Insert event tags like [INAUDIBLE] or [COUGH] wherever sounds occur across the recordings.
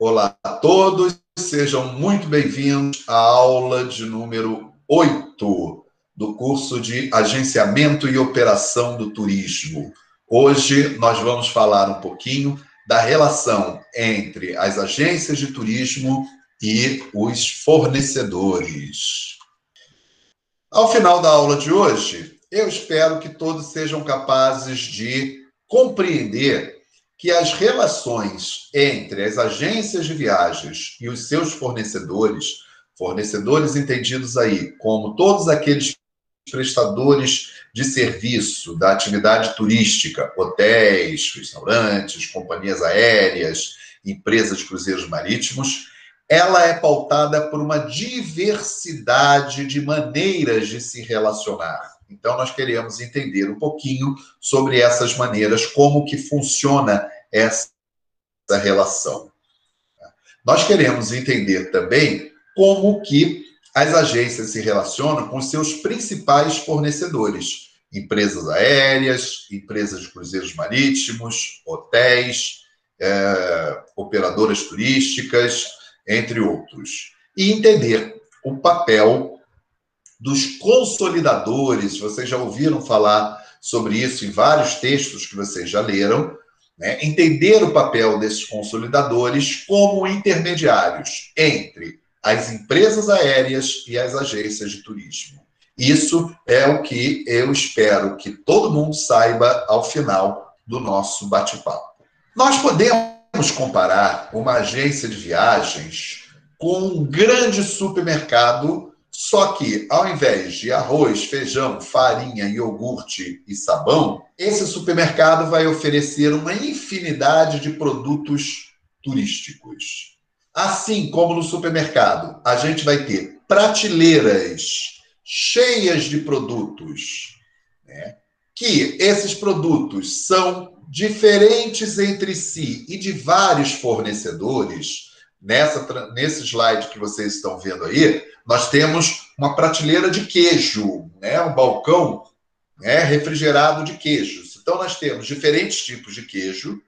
Olá a todos, sejam muito bem-vindos à aula de número 8 do curso de Agenciamento e Operação do Turismo. Hoje nós vamos falar um pouquinho da relação entre as agências de turismo e os fornecedores. Ao final da aula de hoje, eu espero que todos sejam capazes de compreender que as relações entre as agências de viagens e os seus fornecedores, fornecedores entendidos aí como todos aqueles prestadores de serviço da atividade turística, hotéis, restaurantes, companhias aéreas, empresas de cruzeiros marítimos, ela é pautada por uma diversidade de maneiras de se relacionar. Então, nós queremos entender um pouquinho sobre essas maneiras, como que funciona essa relação. Nós queremos entender também como que as agências se relacionam com seus principais fornecedores, empresas aéreas, empresas de cruzeiros marítimos, hotéis, é, operadoras turísticas, entre outros. E entender o papel dos consolidadores. Vocês já ouviram falar sobre isso em vários textos que vocês já leram. Né? Entender o papel desses consolidadores como intermediários entre as empresas aéreas e as agências de turismo. Isso é o que eu espero que todo mundo saiba ao final do nosso bate-papo. Nós podemos comparar uma agência de viagens com um grande supermercado só que, ao invés de arroz, feijão, farinha, iogurte e sabão, esse supermercado vai oferecer uma infinidade de produtos turísticos. Assim como no supermercado, a gente vai ter prateleiras cheias de produtos, né? que esses produtos são diferentes entre si e de vários fornecedores. Nessa, nesse slide que vocês estão vendo aí, nós temos uma prateleira de queijo, né? um balcão né? refrigerado de queijos. Então, nós temos diferentes tipos de queijo.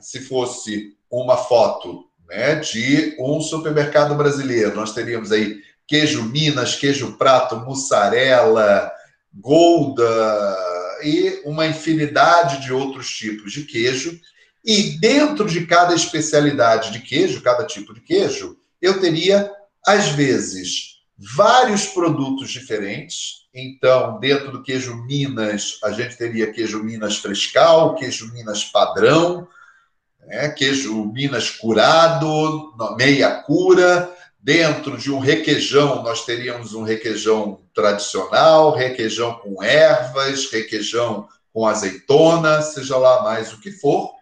Se fosse uma foto né, de um supermercado brasileiro, nós teríamos aí queijo Minas, queijo prato, mussarela, golda e uma infinidade de outros tipos de queijo. E dentro de cada especialidade de queijo, cada tipo de queijo, eu teria às vezes, vários produtos diferentes. Então, dentro do queijo Minas, a gente teria queijo Minas frescal, queijo Minas padrão, né? queijo Minas curado, meia cura. Dentro de um requeijão, nós teríamos um requeijão tradicional, requeijão com ervas, requeijão com azeitona, seja lá mais o que for.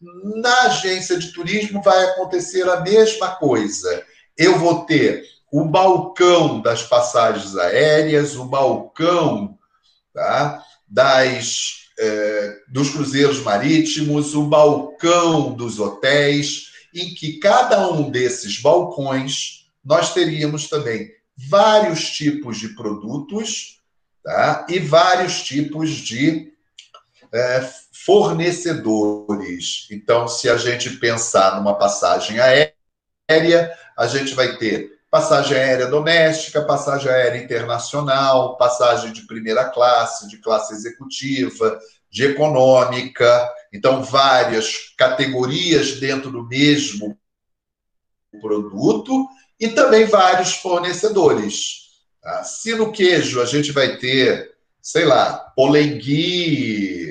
Na agência de turismo vai acontecer a mesma coisa. Eu vou ter o balcão das passagens aéreas, o balcão tá, das, é, dos cruzeiros marítimos, o balcão dos hotéis, em que cada um desses balcões nós teríamos também vários tipos de produtos tá, e vários tipos de é, fornecedores. Então, se a gente pensar numa passagem aérea, a gente vai ter passagem aérea doméstica, passagem aérea internacional, passagem de primeira classe, de classe executiva, de econômica. Então, várias categorias dentro do mesmo produto e também vários fornecedores. Tá? Se no queijo a gente vai ter, sei lá, polengui,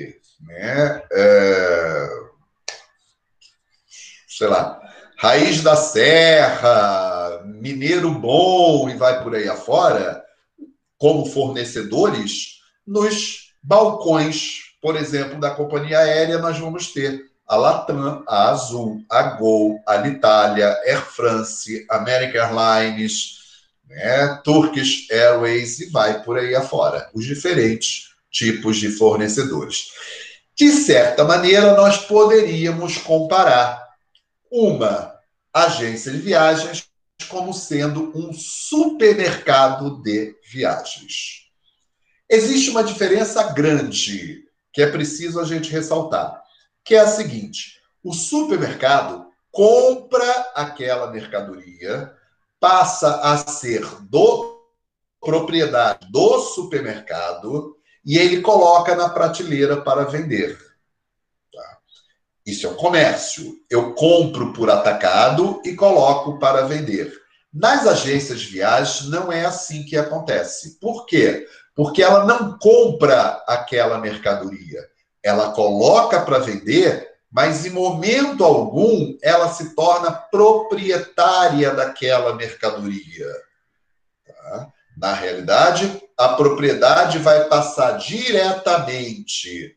né? É... sei lá, Raiz da Serra, Mineiro Bom e vai por aí afora, como fornecedores, nos balcões, por exemplo, da companhia aérea, nós vamos ter a Latam, a Azul, a Gol, a Alitalia, Air France, American Airlines, né, Turkish Airways e vai por aí afora, os diferentes tipos de fornecedores. De certa maneira, nós poderíamos comparar uma agência de viagens como sendo um supermercado de viagens. Existe uma diferença grande que é preciso a gente ressaltar, que é a seguinte: o supermercado compra aquela mercadoria, passa a ser do propriedade do supermercado e ele coloca na prateleira para vender. Tá? Isso é um comércio. Eu compro por atacado e coloco para vender. Nas agências de viagens não é assim que acontece. Por quê? Porque ela não compra aquela mercadoria. Ela coloca para vender, mas em momento algum ela se torna proprietária daquela mercadoria. Na realidade, a propriedade vai passar diretamente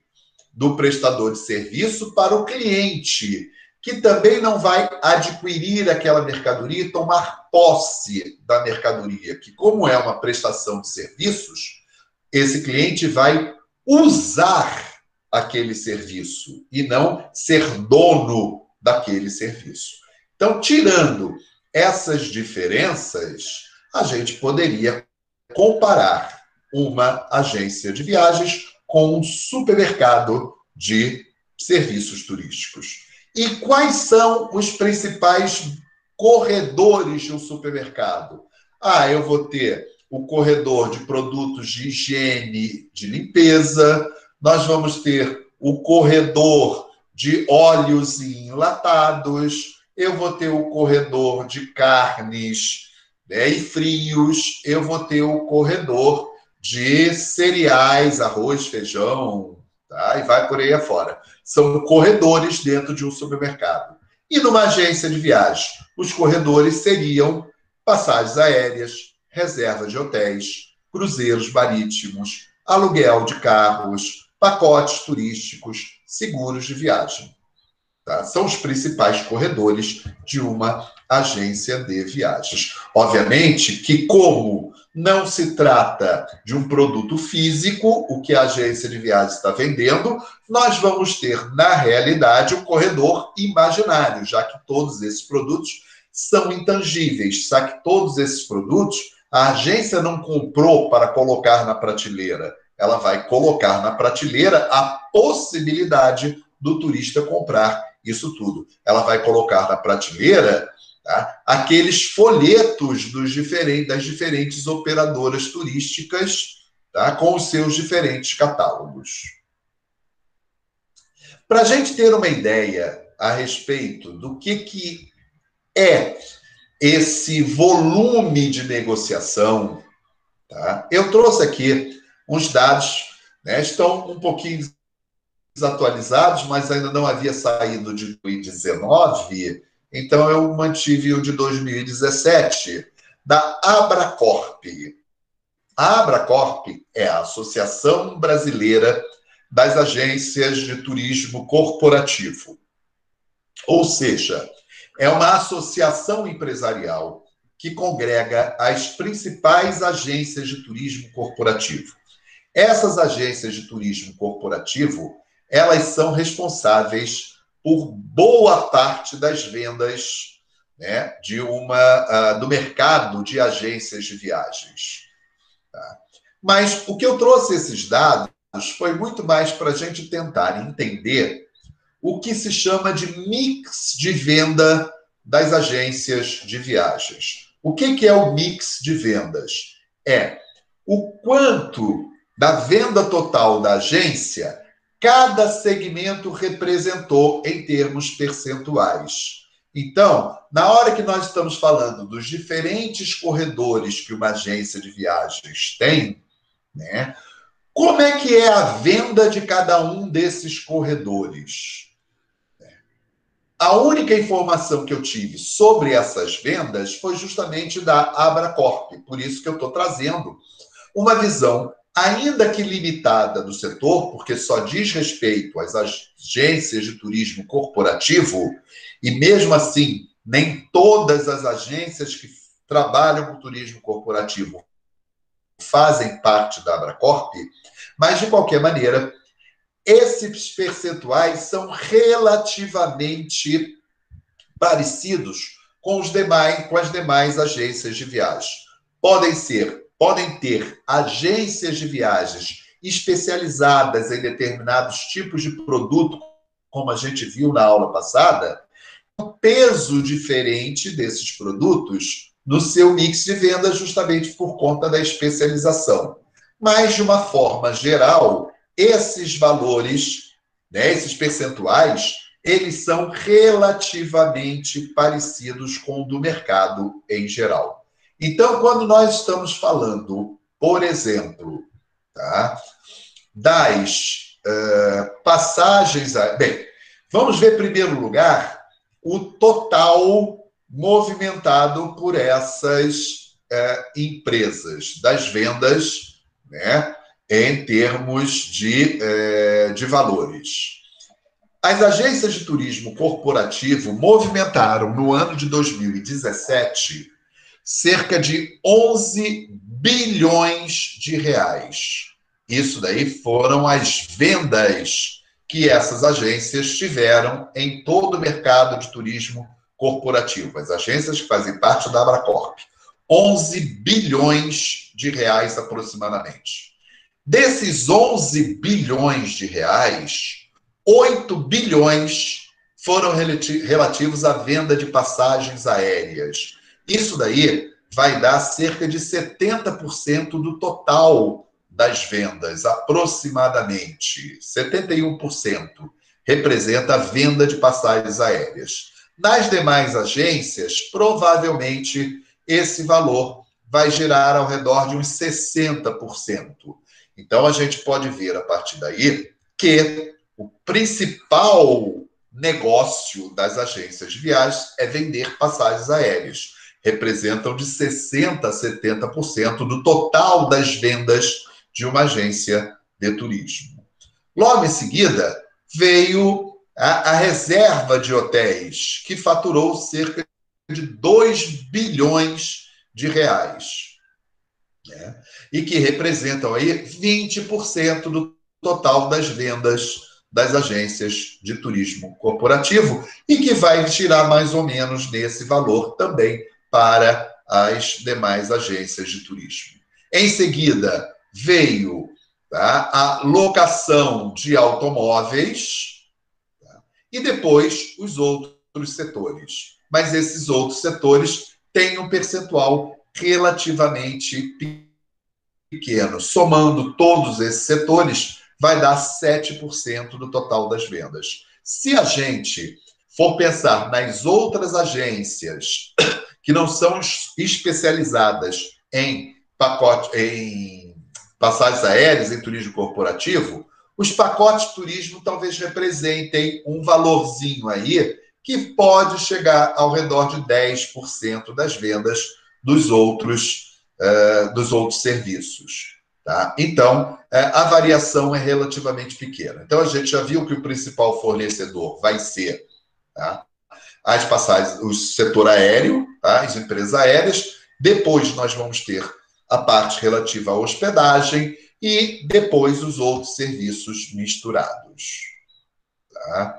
do prestador de serviço para o cliente, que também não vai adquirir aquela mercadoria e tomar posse da mercadoria, que como é uma prestação de serviços, esse cliente vai usar aquele serviço e não ser dono daquele serviço. Então, tirando essas diferenças, a gente poderia comparar uma agência de viagens com um supermercado de serviços turísticos. E quais são os principais corredores de um supermercado? Ah, eu vou ter o corredor de produtos de higiene, de limpeza, nós vamos ter o corredor de óleos enlatados, eu vou ter o corredor de carnes né, e frios, eu vou ter o corredor de cereais, arroz, feijão, tá? e vai por aí afora. São corredores dentro de um supermercado. E numa agência de viagem, os corredores seriam passagens aéreas, reserva de hotéis, cruzeiros marítimos, aluguel de carros, pacotes turísticos, seguros de viagem. Tá? São os principais corredores de uma agência de viagens. Obviamente que, como não se trata de um produto físico, o que a agência de viagens está vendendo, nós vamos ter, na realidade, um corredor imaginário, já que todos esses produtos são intangíveis, já que todos esses produtos a agência não comprou para colocar na prateleira, ela vai colocar na prateleira a possibilidade do turista comprar isso tudo. Ela vai colocar na prateleira tá, aqueles folhetos diferentes, das diferentes operadoras turísticas tá, com os seus diferentes catálogos. Para a gente ter uma ideia a respeito do que, que é esse volume de negociação, tá? eu trouxe aqui uns dados, né, estão um pouquinho desatualizados, mas ainda não havia saído de 2019, então eu mantive o de 2017, da Abracorp. A Abracorp é a Associação Brasileira das Agências de Turismo Corporativo. Ou seja, é uma associação empresarial que congrega as principais agências de turismo corporativo. Essas agências de turismo corporativo elas são responsáveis por boa parte das vendas né, de uma uh, do mercado de agências de viagens. Tá? Mas o que eu trouxe esses dados foi muito mais para a gente tentar entender o que se chama de mix de venda das agências de viagens. O que, que é o mix de vendas? É o quanto da venda total da agência cada segmento representou em termos percentuais. Então, na hora que nós estamos falando dos diferentes corredores que uma agência de viagens tem, né? Como é que é a venda de cada um desses corredores? A única informação que eu tive sobre essas vendas foi justamente da Abracorp, por isso que eu estou trazendo uma visão ainda que limitada do setor, porque só diz respeito às agências de turismo corporativo, e mesmo assim, nem todas as agências que trabalham com turismo corporativo fazem parte da Abracorp, mas de qualquer maneira, esses percentuais são relativamente parecidos com os demais com as demais agências de viagem. Podem ser podem ter agências de viagens especializadas em determinados tipos de produto, como a gente viu na aula passada, um peso diferente desses produtos no seu mix de venda, justamente por conta da especialização. Mas, de uma forma geral, esses valores, né, esses percentuais, eles são relativamente parecidos com o do mercado em geral. Então, quando nós estamos falando, por exemplo, tá, das uh, passagens. A... Bem, vamos ver, em primeiro lugar, o total movimentado por essas uh, empresas, das vendas, né, em termos de, uh, de valores. As agências de turismo corporativo movimentaram no ano de 2017 cerca de 11 bilhões de reais. Isso daí foram as vendas que essas agências tiveram em todo o mercado de turismo corporativo, as agências que fazem parte da Abracorp. 11 bilhões de reais aproximadamente. Desses 11 bilhões de reais, 8 bilhões foram relativos à venda de passagens aéreas. Isso daí vai dar cerca de 70% do total das vendas, aproximadamente 71%, representa a venda de passagens aéreas. Nas demais agências, provavelmente esse valor vai girar ao redor de uns 60%. Então a gente pode ver a partir daí que o principal negócio das agências de viagens é vender passagens aéreas. Representam de 60% a 70% do total das vendas de uma agência de turismo. Logo em seguida, veio a, a reserva de hotéis, que faturou cerca de 2 bilhões de reais. Né? E que representam aí 20% do total das vendas das agências de turismo corporativo e que vai tirar mais ou menos nesse valor também para as demais agências de turismo. Em seguida, veio tá, a locação de automóveis tá, e depois os outros setores. Mas esses outros setores têm um percentual relativamente pequeno. Somando todos esses setores, vai dar 7% do total das vendas. Se a gente for pensar nas outras agências que não são especializadas em pacote, em passagens aéreas em turismo corporativo, os pacotes turismo talvez representem um valorzinho aí que pode chegar ao redor de 10% das vendas dos outros, uh, dos outros serviços. Tá? Então, uh, a variação é relativamente pequena. Então, a gente já viu que o principal fornecedor vai ser tá? As passagens, o setor aéreo, tá? as empresas aéreas. Depois, nós vamos ter a parte relativa à hospedagem e depois os outros serviços misturados. Tá?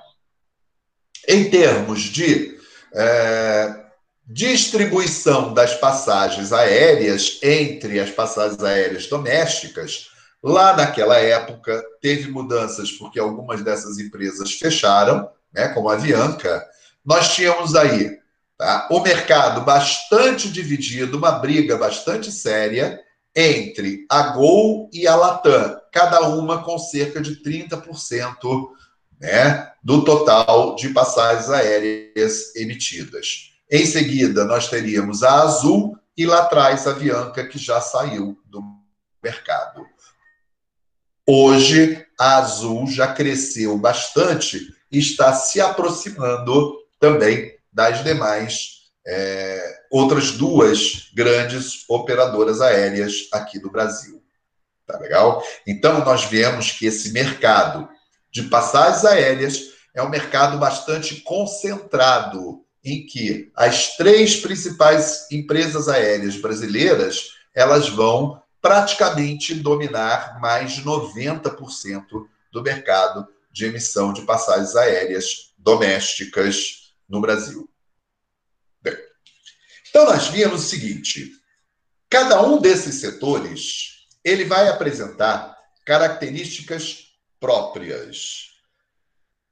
Em termos de é, distribuição das passagens aéreas entre as passagens aéreas domésticas, lá naquela época teve mudanças porque algumas dessas empresas fecharam, né, como a Avianca. Nós tínhamos aí Tá? O mercado bastante dividido, uma briga bastante séria entre a Gol e a Latam, cada uma com cerca de 30% né, do total de passagens aéreas emitidas. Em seguida, nós teríamos a Azul e lá atrás a Avianca, que já saiu do mercado. Hoje, a Azul já cresceu bastante e está se aproximando também das demais é, outras duas grandes operadoras aéreas aqui do Brasil. Tá legal? Então, nós vemos que esse mercado de passagens aéreas é um mercado bastante concentrado, em que as três principais empresas aéreas brasileiras elas vão praticamente dominar mais de 90% do mercado de emissão de passagens aéreas domésticas no Brasil. Bem, então nós vimos o seguinte: cada um desses setores ele vai apresentar características próprias.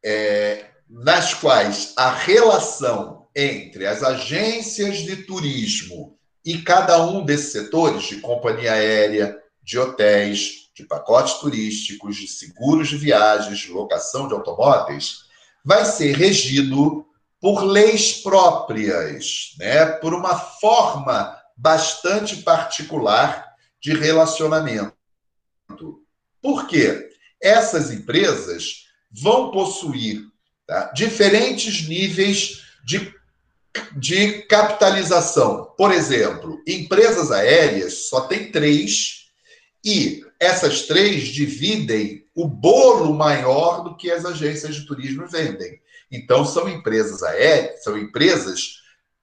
É, nas quais a relação entre as agências de turismo e cada um desses setores, de companhia aérea, de hotéis, de pacotes turísticos, de seguros de viagens, de locação de automóveis, vai ser regido por leis próprias, né? por uma forma bastante particular de relacionamento. Por quê? Essas empresas vão possuir tá, diferentes níveis de, de capitalização. Por exemplo, empresas aéreas só tem três e essas três dividem o bolo maior do que as agências de turismo vendem. Então, são empresas aéreas, são empresas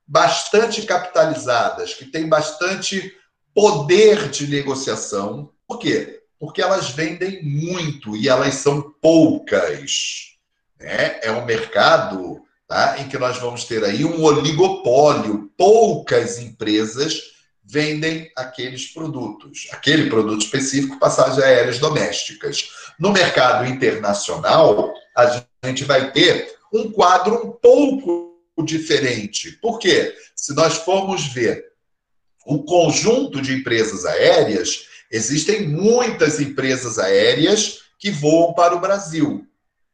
bastante capitalizadas, que têm bastante poder de negociação. Por quê? Porque elas vendem muito e elas são poucas. Né? É um mercado tá, em que nós vamos ter aí um oligopólio. Poucas empresas vendem aqueles produtos, aquele produto específico, passagens aéreas domésticas. No mercado internacional, a gente vai ter um quadro um pouco diferente. Por quê? Se nós formos ver o conjunto de empresas aéreas, existem muitas empresas aéreas que voam para o Brasil.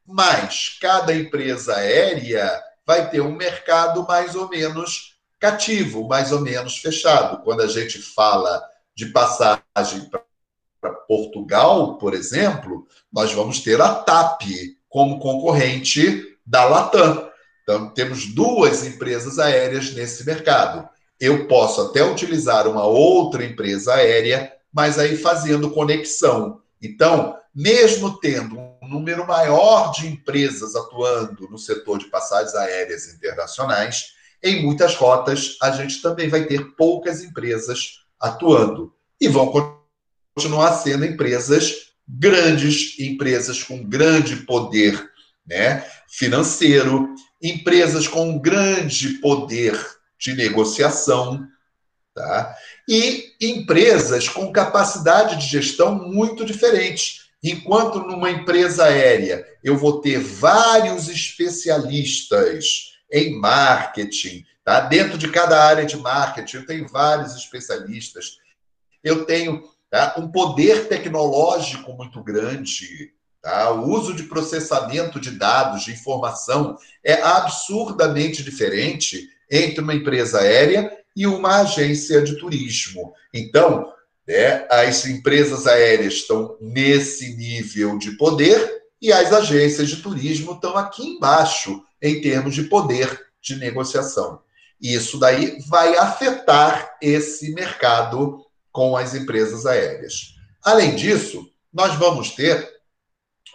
Mas cada empresa aérea vai ter um mercado mais ou menos cativo, mais ou menos fechado. Quando a gente fala de passagem para Portugal, por exemplo, nós vamos ter a TAP como concorrente da Latam. Então, temos duas empresas aéreas nesse mercado. Eu posso até utilizar uma outra empresa aérea, mas aí fazendo conexão. Então, mesmo tendo um número maior de empresas atuando no setor de passagens aéreas internacionais, em muitas rotas a gente também vai ter poucas empresas atuando. E vão continuar sendo empresas grandes, empresas com grande poder né, financeiro, empresas com grande poder de negociação, tá? e empresas com capacidade de gestão muito diferentes. Enquanto numa empresa aérea eu vou ter vários especialistas em marketing, tá? Dentro de cada área de marketing, eu tenho vários especialistas. Eu tenho tá? um poder tecnológico muito grande, Tá? O uso de processamento de dados, de informação, é absurdamente diferente entre uma empresa aérea e uma agência de turismo. Então, né, as empresas aéreas estão nesse nível de poder e as agências de turismo estão aqui embaixo, em termos de poder de negociação. Isso daí vai afetar esse mercado com as empresas aéreas. Além disso, nós vamos ter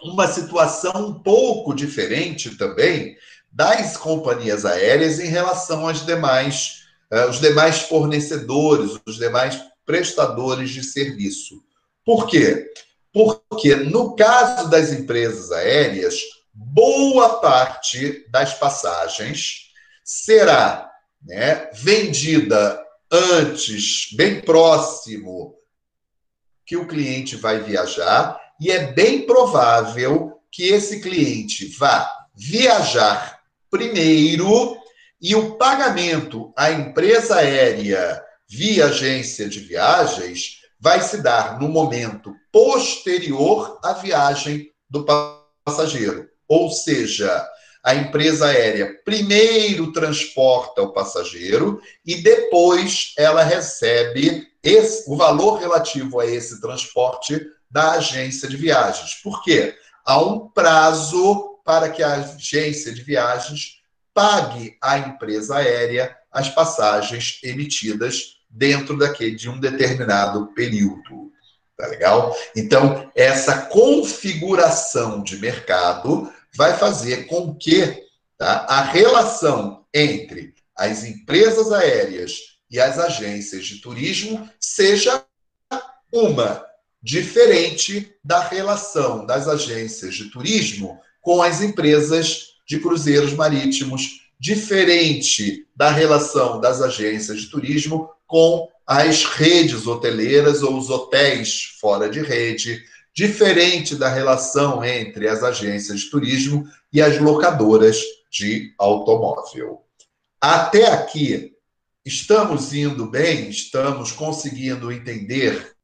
uma situação um pouco diferente também das companhias aéreas em relação às demais, uh, os demais fornecedores, os demais prestadores de serviço. Por quê? Porque no caso das empresas aéreas, boa parte das passagens será né, vendida antes, bem próximo que o cliente vai viajar e é bem provável que esse cliente vá viajar primeiro e o pagamento à empresa aérea via agência de viagens vai se dar no momento posterior à viagem do passageiro. Ou seja, a empresa aérea primeiro transporta o passageiro e depois ela recebe esse, o valor relativo a esse transporte da agência de viagens. Por quê? Há um prazo para que a agência de viagens pague à empresa aérea as passagens emitidas dentro daquele de um determinado período. Tá legal? Então, essa configuração de mercado vai fazer com que tá, a relação entre as empresas aéreas e as agências de turismo seja uma diferente da relação das agências de turismo com as empresas de cruzeiros marítimos, diferente da relação das agências de turismo com as redes hoteleiras ou os hotéis fora de rede, diferente da relação entre as agências de turismo e as locadoras de automóvel. Até aqui, estamos indo bem, estamos conseguindo entender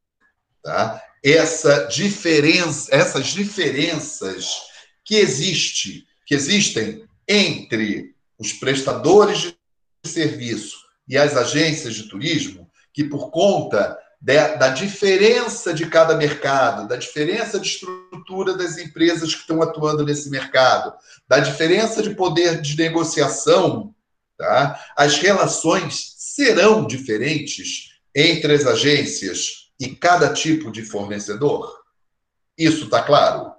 tá? Essa diferença, essas diferenças que existe, que existem entre os prestadores de serviço e as agências de turismo, que por conta de, da diferença de cada mercado, da diferença de estrutura das empresas que estão atuando nesse mercado, da diferença de poder de negociação, tá? as relações serão diferentes entre as agências e cada tipo de fornecedor? Isso está claro?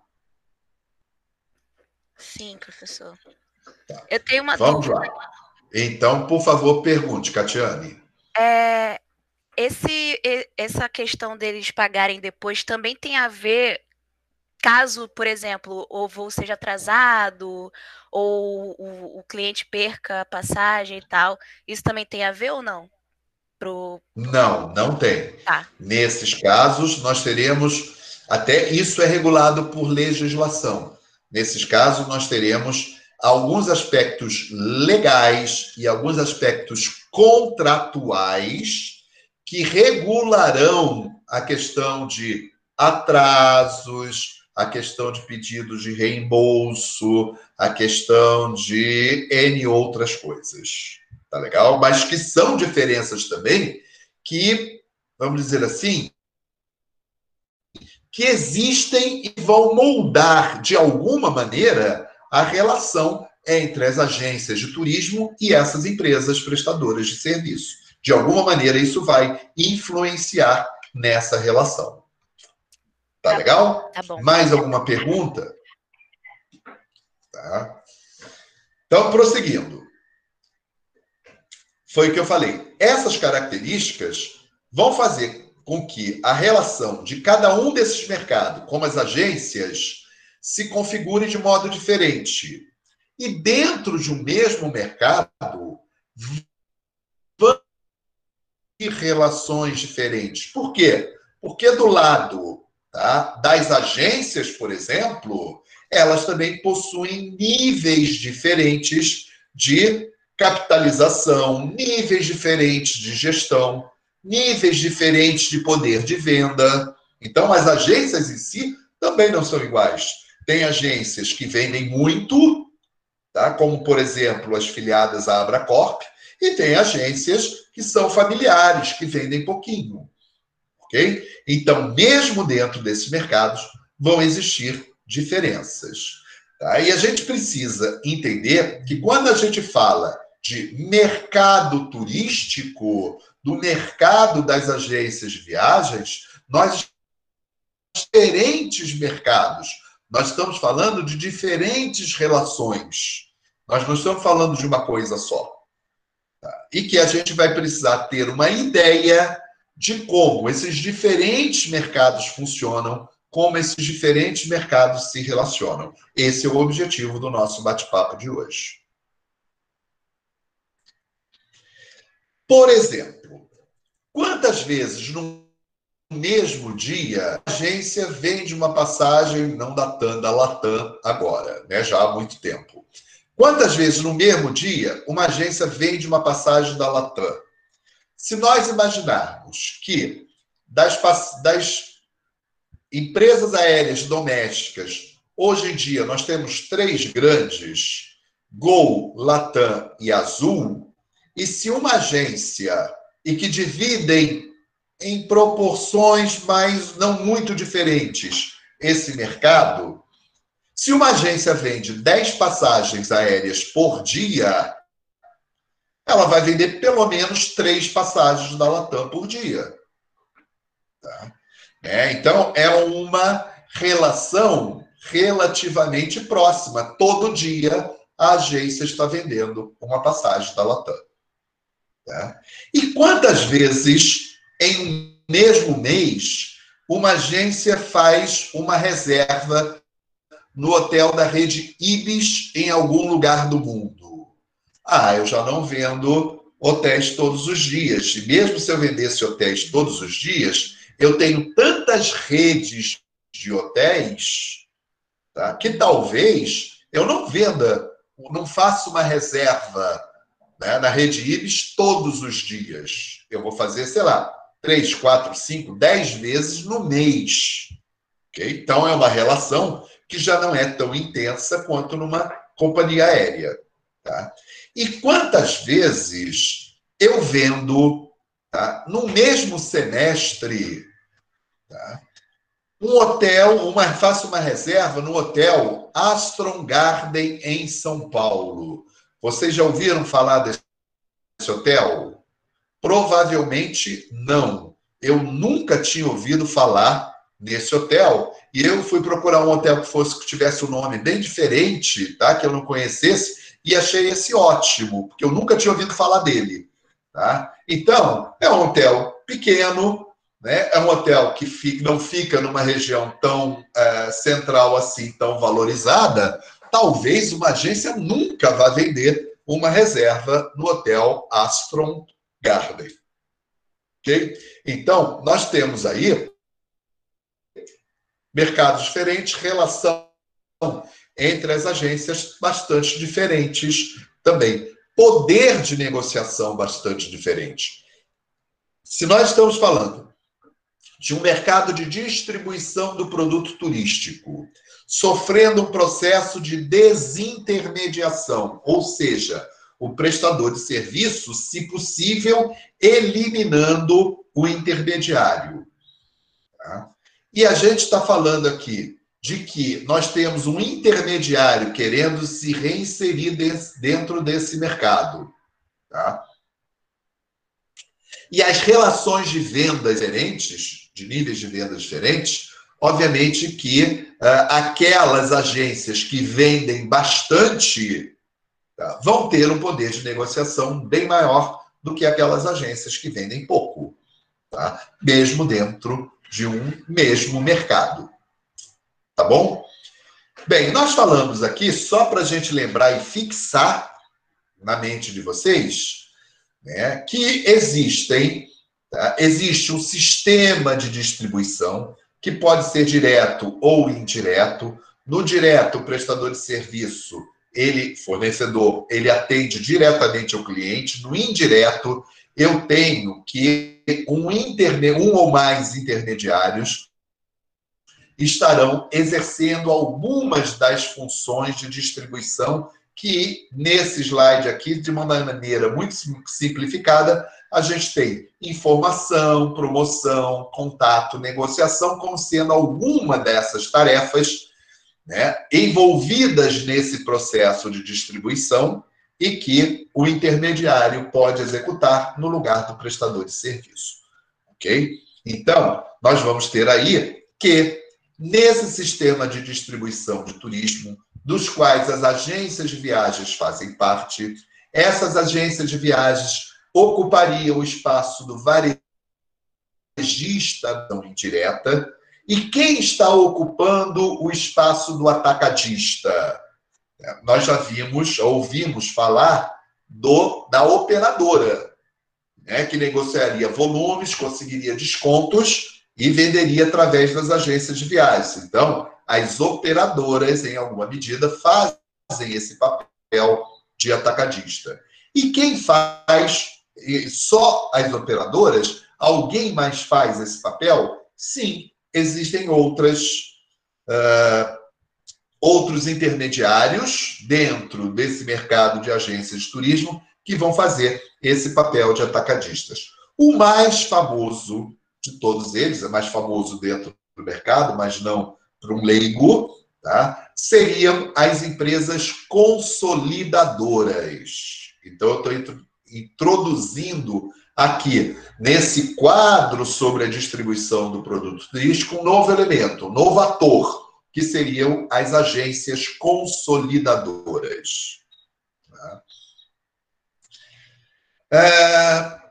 Sim, professor. Tá. Eu tenho uma Vamos dúvida. lá. Então, por favor, pergunte, Catiane. É, esse, essa questão deles pagarem depois também tem a ver, caso, por exemplo, o voo seja atrasado, ou o, o cliente perca a passagem e tal, isso também tem a ver ou não? Pro... Não, não tem. Tá. Nesses casos, nós teremos, até isso é regulado por legislação. Nesses casos, nós teremos alguns aspectos legais e alguns aspectos contratuais que regularão a questão de atrasos, a questão de pedidos de reembolso, a questão de N outras coisas. Tá legal? Mas que são diferenças também que, vamos dizer assim, que existem e vão moldar de alguma maneira a relação entre as agências de turismo e essas empresas prestadoras de serviço. De alguma maneira, isso vai influenciar nessa relação. Tá, tá legal? Tá bom. Mais alguma pergunta? Tá. Então, prosseguindo. Foi o que eu falei. Essas características vão fazer com que a relação de cada um desses mercados, como as agências, se configure de modo diferente. E dentro de um mesmo mercado, vão ter relações diferentes. Por quê? Porque do lado tá, das agências, por exemplo, elas também possuem níveis diferentes de capitalização, níveis diferentes de gestão, níveis diferentes de poder de venda. Então, as agências em si também não são iguais. Tem agências que vendem muito, tá? como, por exemplo, as filiadas à Abracorp, e tem agências que são familiares, que vendem pouquinho. Ok? Então, mesmo dentro desses mercados, vão existir diferenças. Tá? E a gente precisa entender que quando a gente fala de mercado turístico, do mercado das agências de viagens, nós diferentes mercados. Nós estamos falando de diferentes relações. Nós não estamos falando de uma coisa só. Tá? E que a gente vai precisar ter uma ideia de como esses diferentes mercados funcionam, como esses diferentes mercados se relacionam. Esse é o objetivo do nosso bate-papo de hoje. Por exemplo, quantas vezes no mesmo dia a agência vende uma passagem, não da TAM, da Latam agora, né, já há muito tempo. Quantas vezes no mesmo dia uma agência vende uma passagem da Latam? Se nós imaginarmos que das, das empresas aéreas domésticas, hoje em dia nós temos três grandes, Gol, Latam e Azul, e se uma agência e que dividem em proporções, mas não muito diferentes, esse mercado, se uma agência vende 10 passagens aéreas por dia, ela vai vender pelo menos três passagens da Latam por dia. Tá? É, então, é uma relação relativamente próxima. Todo dia a agência está vendendo uma passagem da Latam. Tá? E quantas vezes, em um mesmo mês, uma agência faz uma reserva no hotel da rede Ibis em algum lugar do mundo? Ah, eu já não vendo hotéis todos os dias. E mesmo se eu vendesse hotéis todos os dias, eu tenho tantas redes de hotéis, tá? que talvez eu não venda, não faça uma reserva né, na rede Ibis todos os dias. Eu vou fazer, sei lá, três, quatro, cinco, dez vezes no mês. Okay? Então é uma relação que já não é tão intensa quanto numa companhia aérea. Tá? E quantas vezes eu vendo tá, no mesmo semestre tá, um hotel, uma, faço uma reserva no hotel Astron Garden em São Paulo. Vocês já ouviram falar desse hotel? Provavelmente não. Eu nunca tinha ouvido falar nesse hotel. E eu fui procurar um hotel que fosse que tivesse um nome bem diferente, tá? Que eu não conhecesse, e achei esse ótimo, porque eu nunca tinha ouvido falar dele. Tá? Então, é um hotel pequeno, né? é um hotel que fica, não fica numa região tão é, central assim, tão valorizada. Talvez uma agência nunca vá vender uma reserva no hotel Astron Garden. Ok? Então, nós temos aí mercados diferentes, relação entre as agências bastante diferentes também. Poder de negociação bastante diferente. Se nós estamos falando de um mercado de distribuição do produto turístico sofrendo um processo de desintermediação, ou seja, o prestador de serviço, se possível, eliminando o intermediário. Tá? E a gente está falando aqui de que nós temos um intermediário querendo se reinserir dentro desse mercado. Tá? E as relações de vendas diferentes, de níveis de vendas diferentes, obviamente que uh, aquelas agências que vendem bastante tá, vão ter um poder de negociação bem maior do que aquelas agências que vendem pouco, tá? mesmo dentro de um mesmo mercado. Tá bom? Bem, nós falamos aqui, só para a gente lembrar e fixar na mente de vocês, né, que existem, tá? existe um sistema de distribuição que pode ser direto ou indireto. No direto, o prestador de serviço, ele, fornecedor, ele atende diretamente ao cliente. No indireto, eu tenho que um, interne, um ou mais intermediários estarão exercendo algumas das funções de distribuição que nesse slide aqui, de uma maneira muito simplificada, a gente tem informação, promoção, contato, negociação, como sendo alguma dessas tarefas né, envolvidas nesse processo de distribuição e que o intermediário pode executar no lugar do prestador de serviço. Ok? Então, nós vamos ter aí que, nesse sistema de distribuição de turismo, dos quais as agências de viagens fazem parte, essas agências de viagens ocupariam o espaço do varejista não indireta, e quem está ocupando o espaço do atacadista? nós já vimos, ouvimos falar do, da operadora, né, que negociaria volumes, conseguiria descontos e venderia através das agências de viagens. Então, as operadoras, em alguma medida, fazem esse papel de atacadista. E quem faz, só as operadoras, alguém mais faz esse papel? Sim, existem outras. Uh, outros intermediários dentro desse mercado de agências de turismo que vão fazer esse papel de atacadistas. O mais famoso de todos eles, é mais famoso dentro do mercado, mas não para um leigo, tá? seriam as empresas consolidadoras. Então, eu estou introduzindo aqui, nesse quadro sobre a distribuição do produto turístico, um novo elemento, um novo ator que seriam as agências consolidadoras. Tá? É...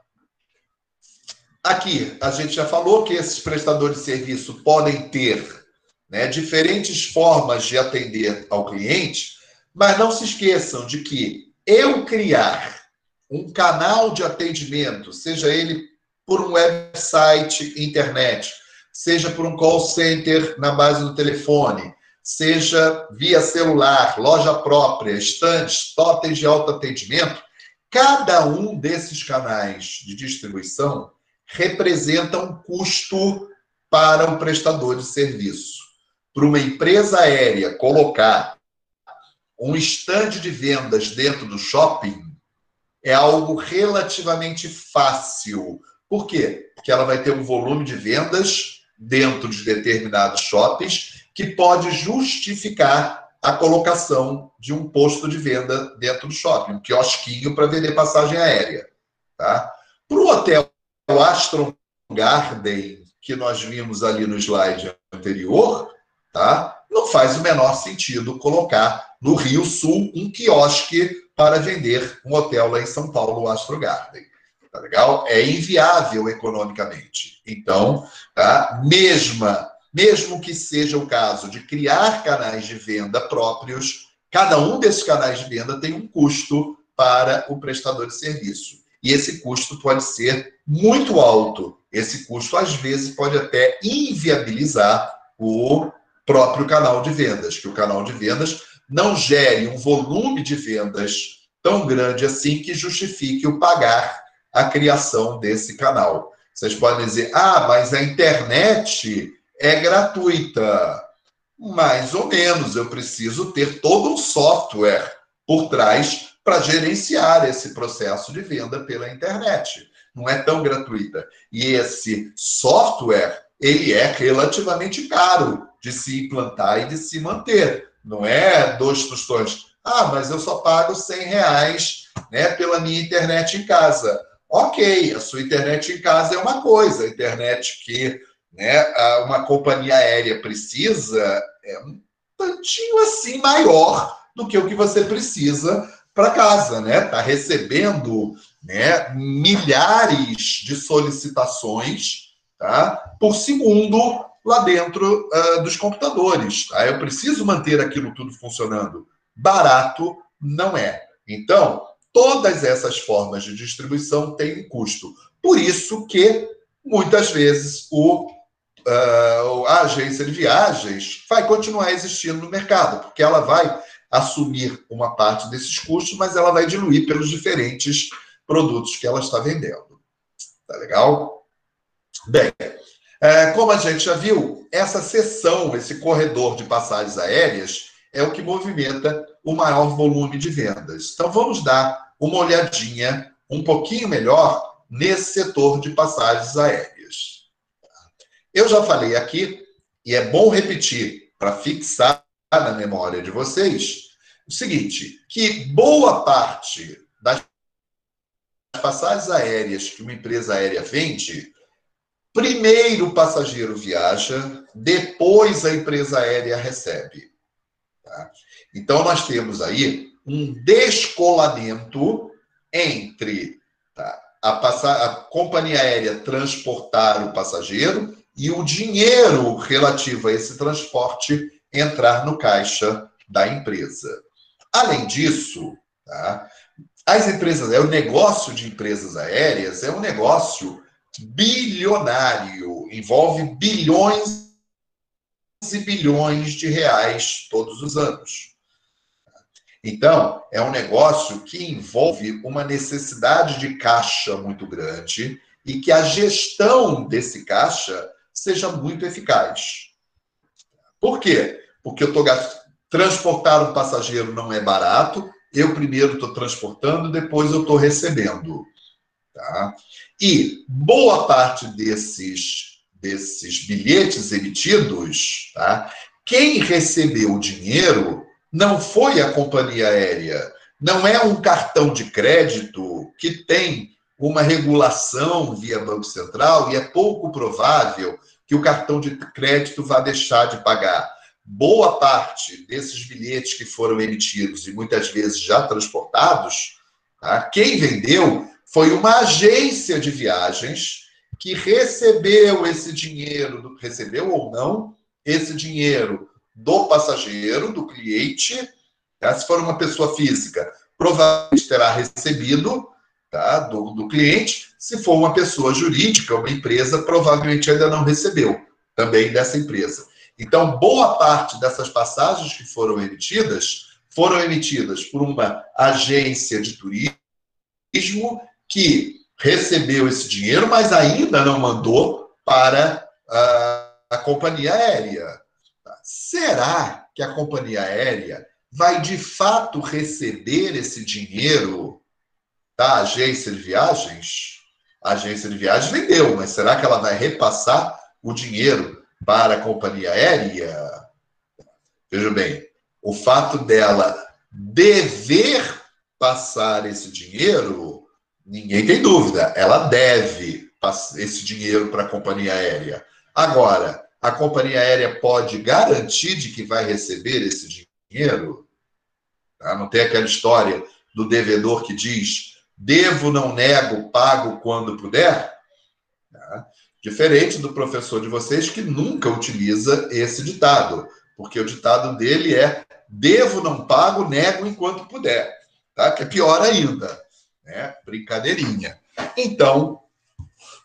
Aqui, a gente já falou que esses prestadores de serviço podem ter né, diferentes formas de atender ao cliente, mas não se esqueçam de que eu criar um canal de atendimento, seja ele por um website, internet, seja por um call center na base do telefone, seja via celular, loja própria, estantes, totens de autoatendimento, cada um desses canais de distribuição representa um custo para o prestador de serviço. Para uma empresa aérea colocar um estande de vendas dentro do shopping é algo relativamente fácil. Por quê? Porque ela vai ter um volume de vendas dentro de determinados shoppings que pode justificar a colocação de um posto de venda dentro do shopping, um quiosquinho para vender passagem aérea. Tá? Para o hotel Astron Garden, que nós vimos ali no slide anterior, tá? não faz o menor sentido colocar no Rio Sul um quiosque para vender um hotel lá em São Paulo, o Astro Garden. Tá legal? É inviável economicamente. Então, tá? mesma mesmo que seja o caso de criar canais de venda próprios, cada um desses canais de venda tem um custo para o prestador de serviço. E esse custo pode ser muito alto. Esse custo, às vezes, pode até inviabilizar o próprio canal de vendas, que o canal de vendas não gere um volume de vendas tão grande assim que justifique o pagar a criação desse canal. Vocês podem dizer, ah, mas a internet é gratuita. Mais ou menos, eu preciso ter todo um software por trás para gerenciar esse processo de venda pela internet. Não é tão gratuita. E esse software, ele é relativamente caro de se implantar e de se manter. Não é dois tostões. Ah, mas eu só pago 100 reais né, pela minha internet em casa. Ok, a sua internet em casa é uma coisa, a internet que né, uma companhia aérea precisa é um tantinho assim maior do que o que você precisa para casa, né? Está recebendo né, milhares de solicitações tá, por segundo lá dentro uh, dos computadores. Tá? Eu preciso manter aquilo tudo funcionando. Barato não é. Então, todas essas formas de distribuição têm um custo. Por isso que muitas vezes o uh, a agência de viagens vai continuar existindo no mercado, porque ela vai assumir uma parte desses custos, mas ela vai diluir pelos diferentes produtos que ela está vendendo. Tá legal? Bem, é, como a gente já viu, essa seção, esse corredor de passagens aéreas, é o que movimenta o maior volume de vendas. Então, vamos dar uma olhadinha um pouquinho melhor nesse setor de passagens aéreas. Eu já falei aqui, e é bom repetir para fixar na memória de vocês, o seguinte: que boa parte das passagens aéreas que uma empresa aérea vende, primeiro o passageiro viaja, depois a empresa aérea recebe. Tá? Então, nós temos aí um descolamento entre tá, a, a companhia aérea transportar o passageiro e o dinheiro relativo a esse transporte entrar no caixa da empresa. Além disso, tá, as empresas, é o negócio de empresas aéreas é um negócio bilionário, envolve bilhões e bilhões de reais todos os anos. Então, é um negócio que envolve uma necessidade de caixa muito grande e que a gestão desse caixa seja muito eficaz. Por quê? Porque eu estou gastando. Transportar um passageiro não é barato. Eu primeiro estou transportando, depois eu estou recebendo. Tá? E boa parte desses, desses bilhetes emitidos, tá? quem recebeu o dinheiro não foi a companhia aérea, não é um cartão de crédito que tem uma regulação via Banco Central e é pouco provável que o cartão de crédito vá deixar de pagar. Boa parte desses bilhetes que foram emitidos e muitas vezes já transportados, tá? quem vendeu foi uma agência de viagens que recebeu esse dinheiro, recebeu ou não, esse dinheiro do passageiro, do cliente. Tá? Se for uma pessoa física, provavelmente terá recebido tá? do, do cliente. Se for uma pessoa jurídica, uma empresa, provavelmente ainda não recebeu. também dessa empresa. Então, boa parte dessas passagens que foram emitidas foram emitidas por uma agência de turismo que recebeu esse dinheiro, mas ainda não mandou para a, a companhia aérea. Será que a companhia aérea vai de fato receber esse dinheiro da agência de viagens? A agência de viagens vendeu, mas será que ela vai repassar o dinheiro para a companhia aérea? Veja bem, o fato dela dever passar esse dinheiro, ninguém tem dúvida, ela deve esse dinheiro para a companhia aérea. Agora, a companhia aérea pode garantir de que vai receber esse dinheiro? Tá? Não tem aquela história do devedor que diz: devo, não nego, pago quando puder? Tá? Diferente do professor de vocês que nunca utiliza esse ditado, porque o ditado dele é: devo, não pago, nego enquanto puder. Tá? Que é pior ainda. Né? Brincadeirinha. Então,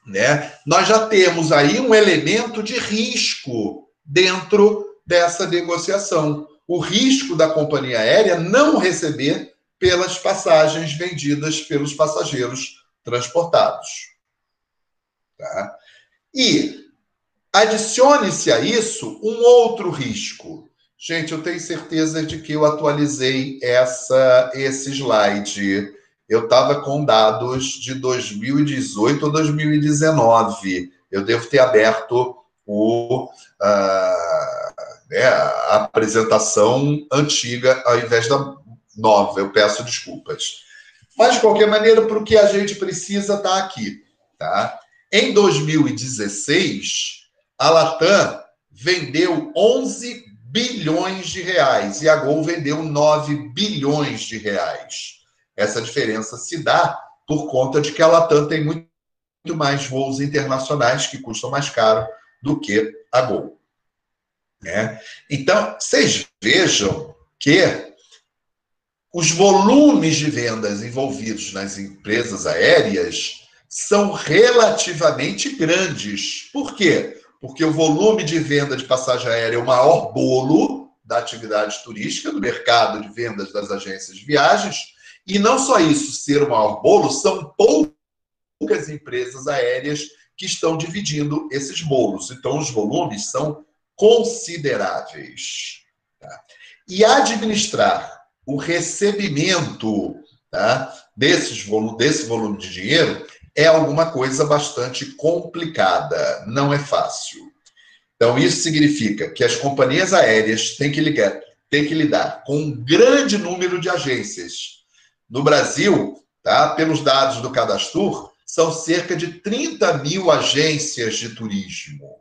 né? Nós já temos aí um elemento de risco dentro dessa negociação. O risco da companhia aérea não receber pelas passagens vendidas pelos passageiros transportados. Tá? E adicione-se a isso um outro risco. Gente, eu tenho certeza de que eu atualizei essa, esse slide eu estava com dados de 2018 ou 2019. Eu devo ter aberto o, uh, né, a apresentação antiga ao invés da nova. Eu peço desculpas. Mas, de qualquer maneira, para o que a gente precisa, está aqui. Tá? Em 2016, a Latam vendeu 11 bilhões de reais e a Gol vendeu 9 bilhões de reais. Essa diferença se dá por conta de que a Latam tem muito, mais voos internacionais que custam mais caro do que a Gol. Né? Então, vocês vejam que os volumes de vendas envolvidos nas empresas aéreas são relativamente grandes. Por quê? Porque o volume de venda de passagem aérea é o maior bolo da atividade turística, do mercado de vendas das agências de viagens, e não só isso, ser o maior bolo, são poucas empresas aéreas que estão dividindo esses bolos. Então, os volumes são consideráveis. Tá? E administrar o recebimento tá, desses volu desse volume de dinheiro é alguma coisa bastante complicada, não é fácil. Então, isso significa que as companhias aéreas têm que, ligar, têm que lidar com um grande número de agências no Brasil, tá, pelos dados do Cadastur, são cerca de 30 mil agências de turismo.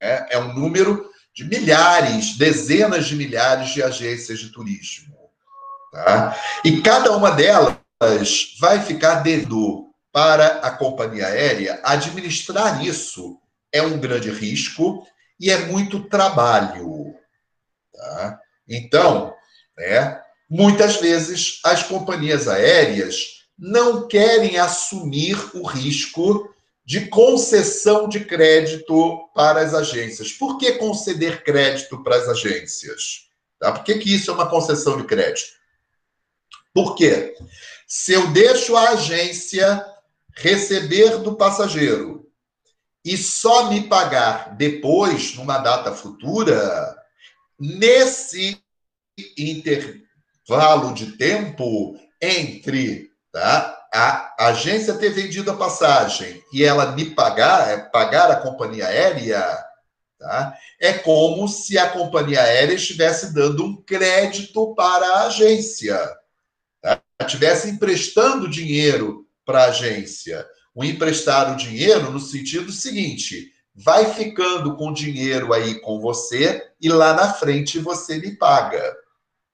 É, é um número de milhares, dezenas de milhares de agências de turismo. Tá? E cada uma delas vai ficar devendo para a companhia aérea administrar isso. É um grande risco e é muito trabalho. Tá? Então, né, Muitas vezes, as companhias aéreas não querem assumir o risco de concessão de crédito para as agências. Por que conceder crédito para as agências? Tá? Por que, que isso é uma concessão de crédito? Por quê? Se eu deixo a agência receber do passageiro e só me pagar depois, numa data futura, nesse inter, intervalo de tempo entre tá, a agência ter vendido a passagem e ela me pagar, é, pagar a companhia aérea, tá, é como se a companhia aérea estivesse dando um crédito para a agência. Tá? Emprestando dinheiro para a agência. O emprestar o dinheiro no sentido seguinte: vai ficando com dinheiro aí com você e lá na frente você me paga.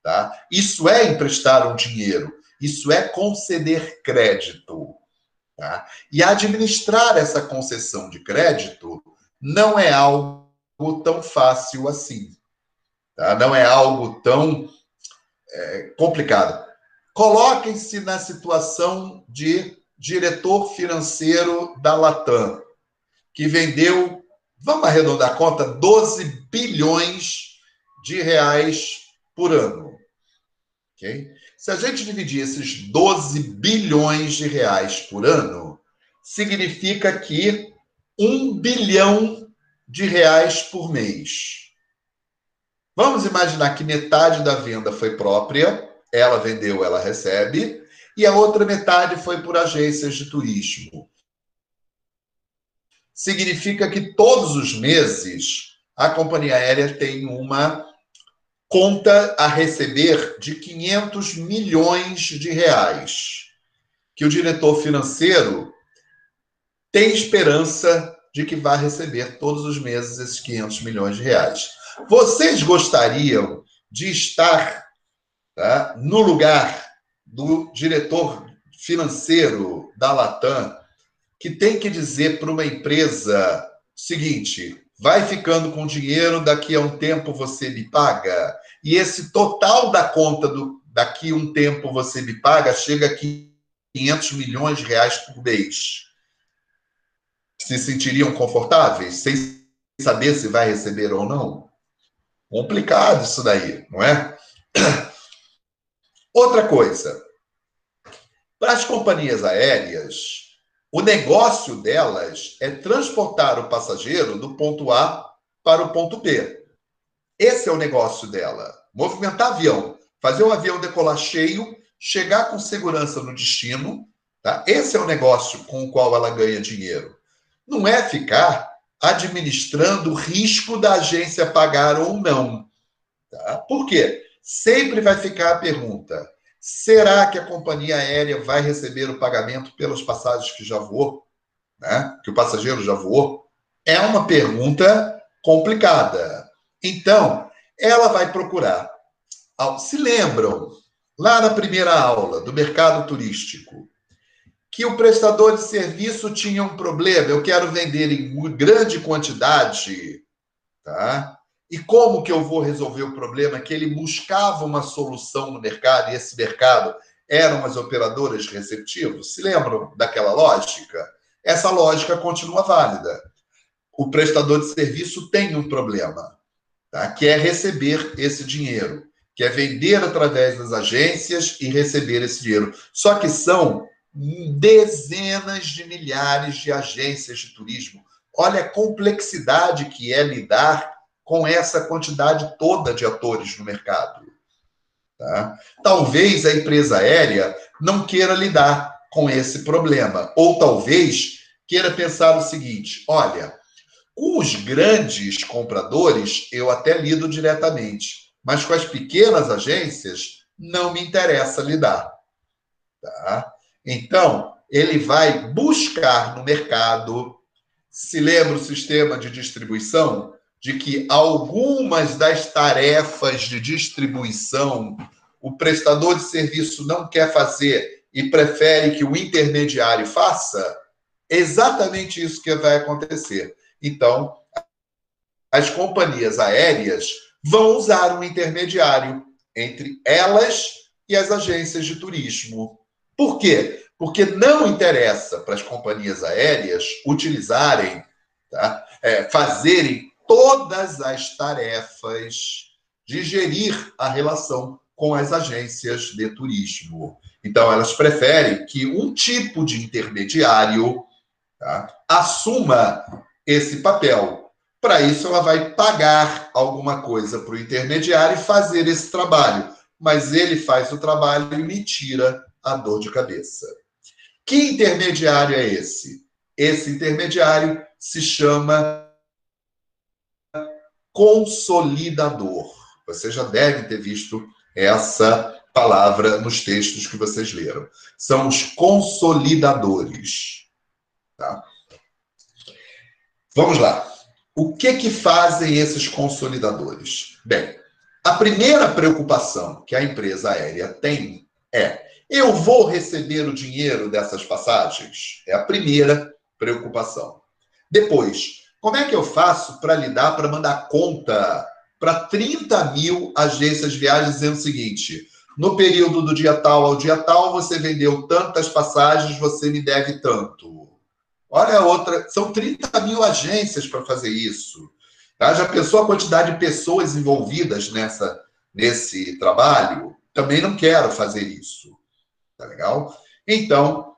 Tá? Isso é emprestar um dinheiro, isso é conceder crédito. Tá? E administrar essa concessão de crédito não é algo tão fácil assim. Tá? Não é algo tão é, complicado. Coloquem-se na situação de diretor financeiro da Latam. que vendeu, vamos arredondar a conta, 12 bilhões de reais por ano. Okay? Se a gente dividir esses 12 bilhões de reais por ano, significa que um bilhão de reais por mês. Vamos imaginar que metade da venda foi própria, ela vendeu, ela recebe, e a outra metade foi por agências de turismo. Significa que todos os meses a companhia aérea tem uma conta a receber de 500 milhões de reais, que o diretor financeiro tem esperança de que vai receber todos os meses esses 500 milhões de reais. Vocês gostariam de estar tá, no lugar do diretor financeiro da Latam, que tem que dizer para uma empresa seguinte: vai ficando com dinheiro, daqui a um tempo você me paga, e esse total da conta do daqui um tempo você me paga chega a 500 milhões de reais por mês. Se sentiriam confortáveis, sem saber se vai receber ou não? Complicado isso daí, não é? [CLEARS THROAT] Outra coisa, para as companhias aéreas, o negócio delas é transportar o passageiro do ponto A para o ponto B. Esse é o negócio dela. Movimentar avião, fazer o avião decolar cheio, chegar com segurança no destino. Tá? Esse é o negócio com o qual ela ganha dinheiro. Não é ficar administrando o risco da agência pagar ou não. Tá? Por quê? Sempre vai ficar a pergunta: Será que a companhia aérea vai receber o pagamento pelas passagens que já voou? Né? Que o passageiro já voou? É uma pergunta complicada. Então, ela vai procurar. Se lembram, lá na primeira aula do mercado turístico, que o prestador de serviço tinha um problema, eu quero vender em grande quantidade, tá? E como que eu vou resolver o problema? Que ele buscava uma solução no mercado e esse mercado eram as operadoras receptivas. Se lembram daquela lógica? Essa lógica continua válida. O prestador de serviço tem um problema, tá? que é receber esse dinheiro, que é vender através das agências e receber esse dinheiro. Só que são dezenas de milhares de agências de turismo. Olha a complexidade que é lidar com essa quantidade toda de atores no mercado. Tá? Talvez a empresa aérea não queira lidar com esse problema, ou talvez queira pensar o seguinte: olha, com os grandes compradores eu até lido diretamente, mas com as pequenas agências não me interessa lidar. Tá? Então, ele vai buscar no mercado. Se lembra o sistema de distribuição? de que algumas das tarefas de distribuição o prestador de serviço não quer fazer e prefere que o intermediário faça, exatamente isso que vai acontecer. Então, as companhias aéreas vão usar um intermediário entre elas e as agências de turismo. Por quê? Porque não interessa para as companhias aéreas utilizarem, tá? É, fazerem todas as tarefas de gerir a relação com as agências de turismo. Então, elas preferem que um tipo de intermediário tá, assuma esse papel. Para isso, ela vai pagar alguma coisa para o intermediário e fazer esse trabalho. Mas ele faz o trabalho e me tira a dor de cabeça. Que intermediário é esse? Esse intermediário se chama consolidador. Vocês já devem ter visto essa palavra nos textos que vocês leram. São os consolidadores. Tá? Vamos lá. O que que fazem esses consolidadores? Bem, a primeira preocupação que a empresa aérea tem é: eu vou receber o dinheiro dessas passagens? É a primeira preocupação. Depois, como é que eu faço para lidar, para mandar conta para 30 mil agências de viagens dizendo o seguinte: no período do dia tal ao dia tal, você vendeu tantas passagens, você me deve tanto. Olha a outra, são 30 mil agências para fazer isso. Tá? Já pensou a quantidade de pessoas envolvidas nessa, nesse trabalho? Também não quero fazer isso. Tá legal? Então,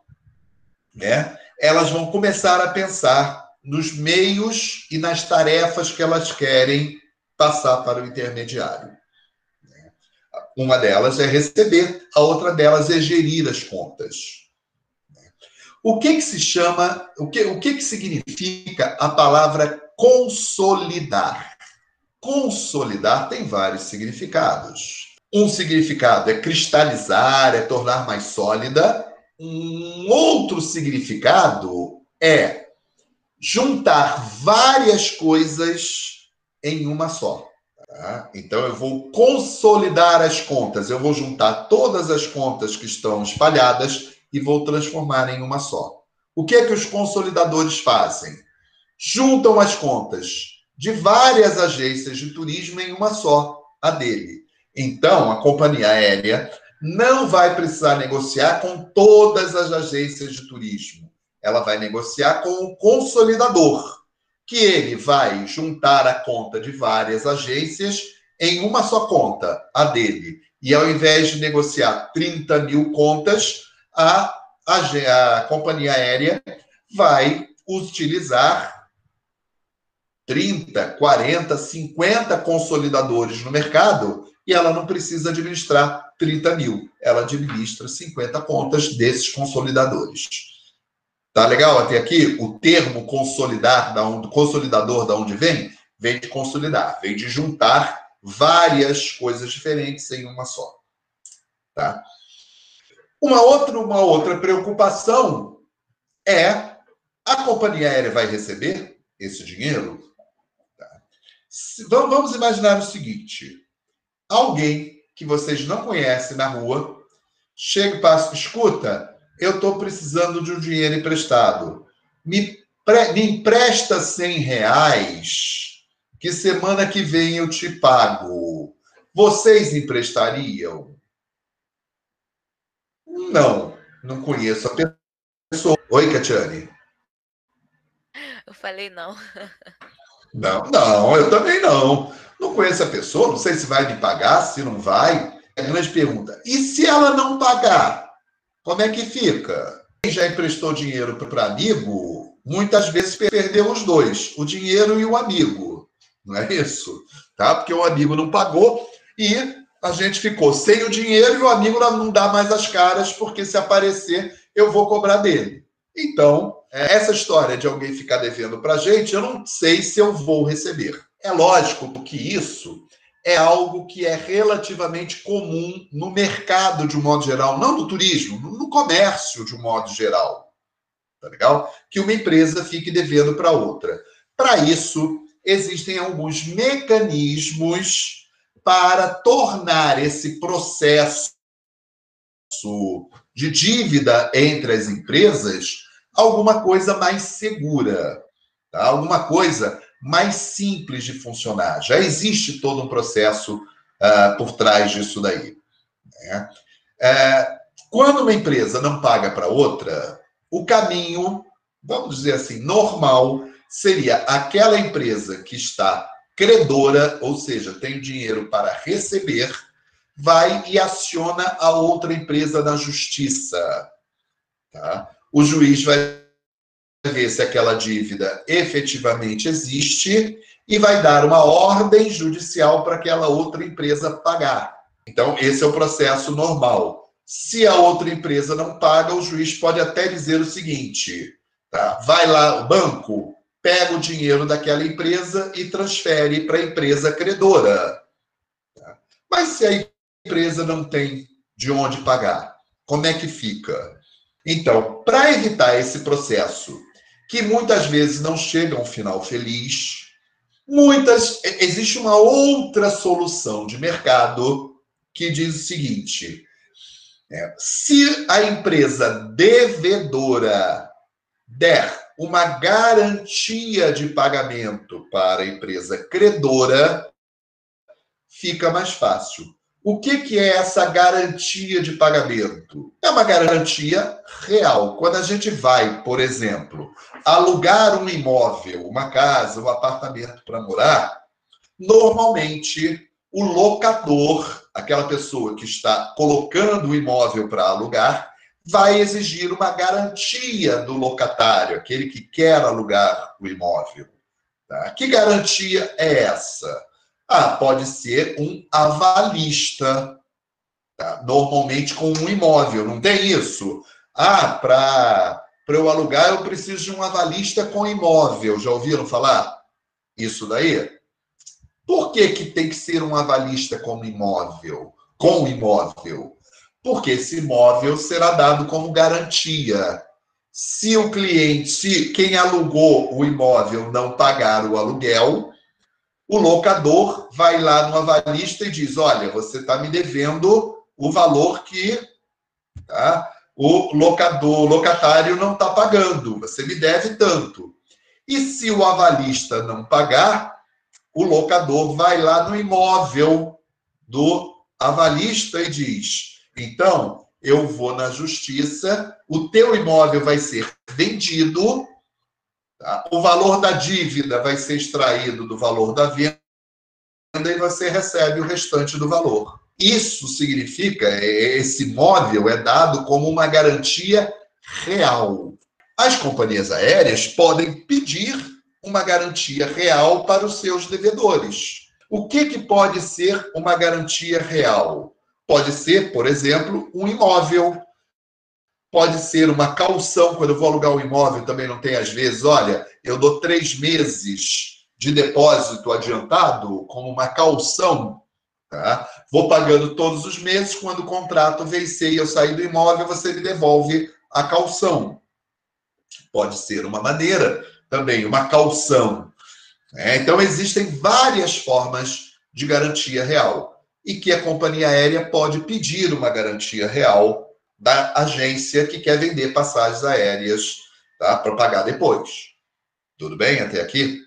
né, elas vão começar a pensar nos meios e nas tarefas que elas querem passar para o intermediário. Uma delas é receber, a outra delas é gerir as contas. O que, que se chama, o que, o que, que significa a palavra consolidar? Consolidar tem vários significados. Um significado é cristalizar, é tornar mais sólida. Um outro significado é juntar várias coisas em uma só. Tá? Então, eu vou consolidar as contas, eu vou juntar todas as contas que estão espalhadas e vou transformar em uma só. O que é que os consolidadores fazem? Juntam as contas de várias agências de turismo em uma só, a dele. Então, a companhia aérea não vai precisar negociar com todas as agências de turismo. Ela vai negociar com o consolidador, que ele vai juntar a conta de várias agências em uma só conta, a dele. E ao invés de negociar 30 mil contas, a, a, a companhia aérea vai utilizar 30, 40, 50 consolidadores no mercado e ela não precisa administrar 30 mil, ela administra 50 contas desses consolidadores. Tá legal até aqui? O termo consolidar, da onde, consolidador, da onde vem? Vem de consolidar, vem de juntar várias coisas diferentes em uma só. Tá? Uma outra, uma outra preocupação é a companhia aérea vai receber esse dinheiro? Tá. Vamos imaginar o seguinte: alguém que vocês não conhecem na rua chega e passa, escuta, eu estou precisando de um dinheiro emprestado. Me, pre, me empresta 100 reais, que semana que vem eu te pago. Vocês emprestariam? Não, não conheço a pessoa. Oi, Catiane. Eu falei não. Não, não, eu também não. Não conheço a pessoa, não sei se vai me pagar, se não vai. É a grande pergunta. E se ela não pagar, como é que fica? Quem já emprestou dinheiro para amigo, muitas vezes perdeu os dois, o dinheiro e o amigo. Não é isso? Tá? Porque o amigo não pagou e a gente ficou sem o dinheiro e o amigo não dá mais as caras, porque se aparecer, eu vou cobrar dele. Então, é, essa história de alguém ficar devendo para a gente, eu não sei se eu vou receber. É lógico que isso é algo que é relativamente comum no mercado de um modo geral, não no turismo, no comércio de um modo geral. Tá legal? Que uma empresa fique devendo para outra. Para isso, existem alguns mecanismos para tornar esse processo de dívida entre as empresas alguma coisa mais segura, tá? alguma coisa mais simples de funcionar. Já existe todo um processo uh, por trás disso daí. Né? Uh, quando uma empresa não paga para outra, o caminho, vamos dizer assim, normal, seria aquela empresa que está credora, ou seja, tem dinheiro para receber, vai e aciona a outra empresa na justiça. Tá? O juiz vai ver se aquela dívida efetivamente existe e vai dar uma ordem judicial para aquela outra empresa pagar. Então, esse é o processo normal. Se a outra empresa não paga, o juiz pode até dizer o seguinte: tá? vai lá, o banco, pega o dinheiro daquela empresa e transfere para a empresa credora. Tá? Mas se a empresa não tem de onde pagar, como é que fica? Então, para evitar esse processo, que muitas vezes não chega a um final feliz, muitas existe uma outra solução de mercado que diz o seguinte: é, se a empresa devedora der uma garantia de pagamento para a empresa credora, fica mais fácil. O que, que é essa garantia de pagamento? É uma garantia real. Quando a gente vai, por exemplo, alugar um imóvel, uma casa, um apartamento para morar, normalmente o locador, aquela pessoa que está colocando o imóvel para alugar, vai exigir uma garantia do locatário, aquele que quer alugar o imóvel. Tá? Que garantia é essa? Ah, pode ser um avalista, tá? normalmente com um imóvel, não tem isso? Ah, para eu alugar eu preciso de um avalista com imóvel. Já ouviram falar isso daí? Por que, que tem que ser um avalista com imóvel? Com imóvel? Porque esse imóvel será dado como garantia. Se o cliente, se quem alugou o imóvel não pagar o aluguel, o locador vai lá no avalista e diz: Olha, você está me devendo o valor que tá, o locador, o locatário não está pagando, você me deve tanto. E se o avalista não pagar, o locador vai lá no imóvel do avalista e diz: Então, eu vou na justiça, o teu imóvel vai ser vendido Tá? O valor da dívida vai ser extraído do valor da venda e você recebe o restante do valor. Isso significa, é, esse imóvel é dado como uma garantia real. As companhias aéreas podem pedir uma garantia real para os seus devedores. O que, que pode ser uma garantia real? Pode ser, por exemplo, um imóvel pode ser uma calção, quando eu vou alugar um imóvel, também não tem às vezes, olha, eu dou três meses de depósito adiantado como uma calção, tá? Vou pagando todos os meses, quando o contrato vencer e eu sair do imóvel, você me devolve a calção. Pode ser uma maneira também, uma calção. Né? Então, existem várias formas de garantia real e que a companhia aérea pode pedir uma garantia real da agência que quer vender passagens aéreas tá, para pagar depois. Tudo bem até aqui?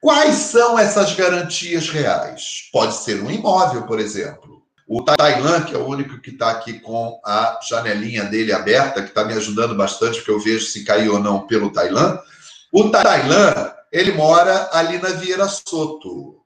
Quais são essas garantias reais? Pode ser um imóvel, por exemplo. O Tailan, que é o único que está aqui com a janelinha dele aberta, que está me ajudando bastante, porque eu vejo se caiu ou não pelo Tailan. O Tailan, ele mora ali na Vieira Soto.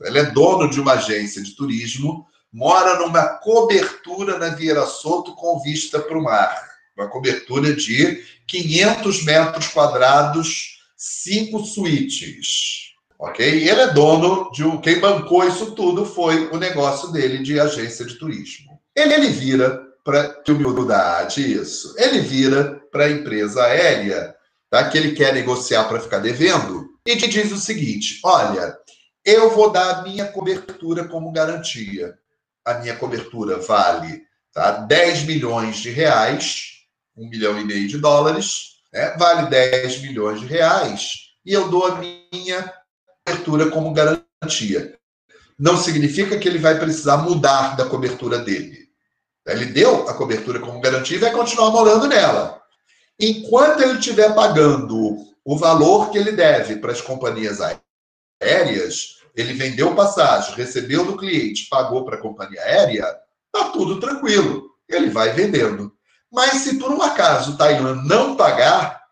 Ele é dono de uma agência de turismo mora numa cobertura na Vieira Soto com vista para o mar. Uma cobertura de 500 metros quadrados, cinco suítes. Ok? E ele é dono de um. Quem bancou isso tudo foi o negócio dele de agência de turismo. Ele, ele vira para. Que humildade, isso. Ele vira para a empresa aérea, tá? que ele quer negociar para ficar devendo, e te diz o seguinte: olha, eu vou dar a minha cobertura como garantia a minha cobertura vale tá, 10 milhões de reais, 1 milhão e meio de dólares, né, vale 10 milhões de reais, e eu dou a minha cobertura como garantia. Não significa que ele vai precisar mudar da cobertura dele. Ele deu a cobertura como garantia e vai continuar morando nela. Enquanto ele estiver pagando o valor que ele deve para as companhias aéreas, ele vendeu passagem, recebeu do cliente, pagou para a companhia aérea, tá tudo tranquilo. Ele vai vendendo. Mas se por um acaso o Taiwan não pagar,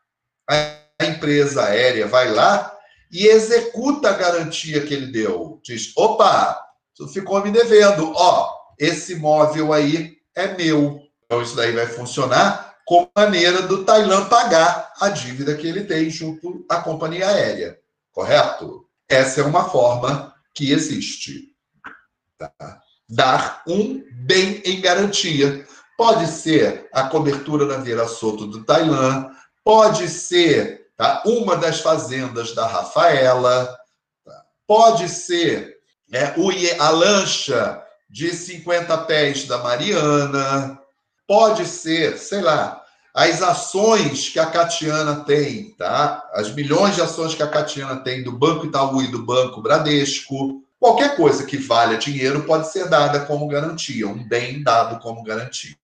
a empresa aérea vai lá e executa a garantia que ele deu. Diz: opa, tu ficou me devendo. Ó, esse imóvel aí é meu. Então isso daí vai funcionar como maneira do Tailã pagar a dívida que ele tem junto à companhia aérea. Correto? Essa é uma forma que existe. Tá? Dar um bem em garantia. Pode ser a cobertura na Vieira Soto do Tailã, pode ser tá? uma das fazendas da Rafaela, tá? pode ser é, a lancha de 50 pés da Mariana, pode ser, sei lá, as ações que a Catiana tem, tá? As milhões de ações que a Catiana tem do Banco Itaú e do Banco Bradesco, qualquer coisa que valha dinheiro pode ser dada como garantia, um bem dado como garantia.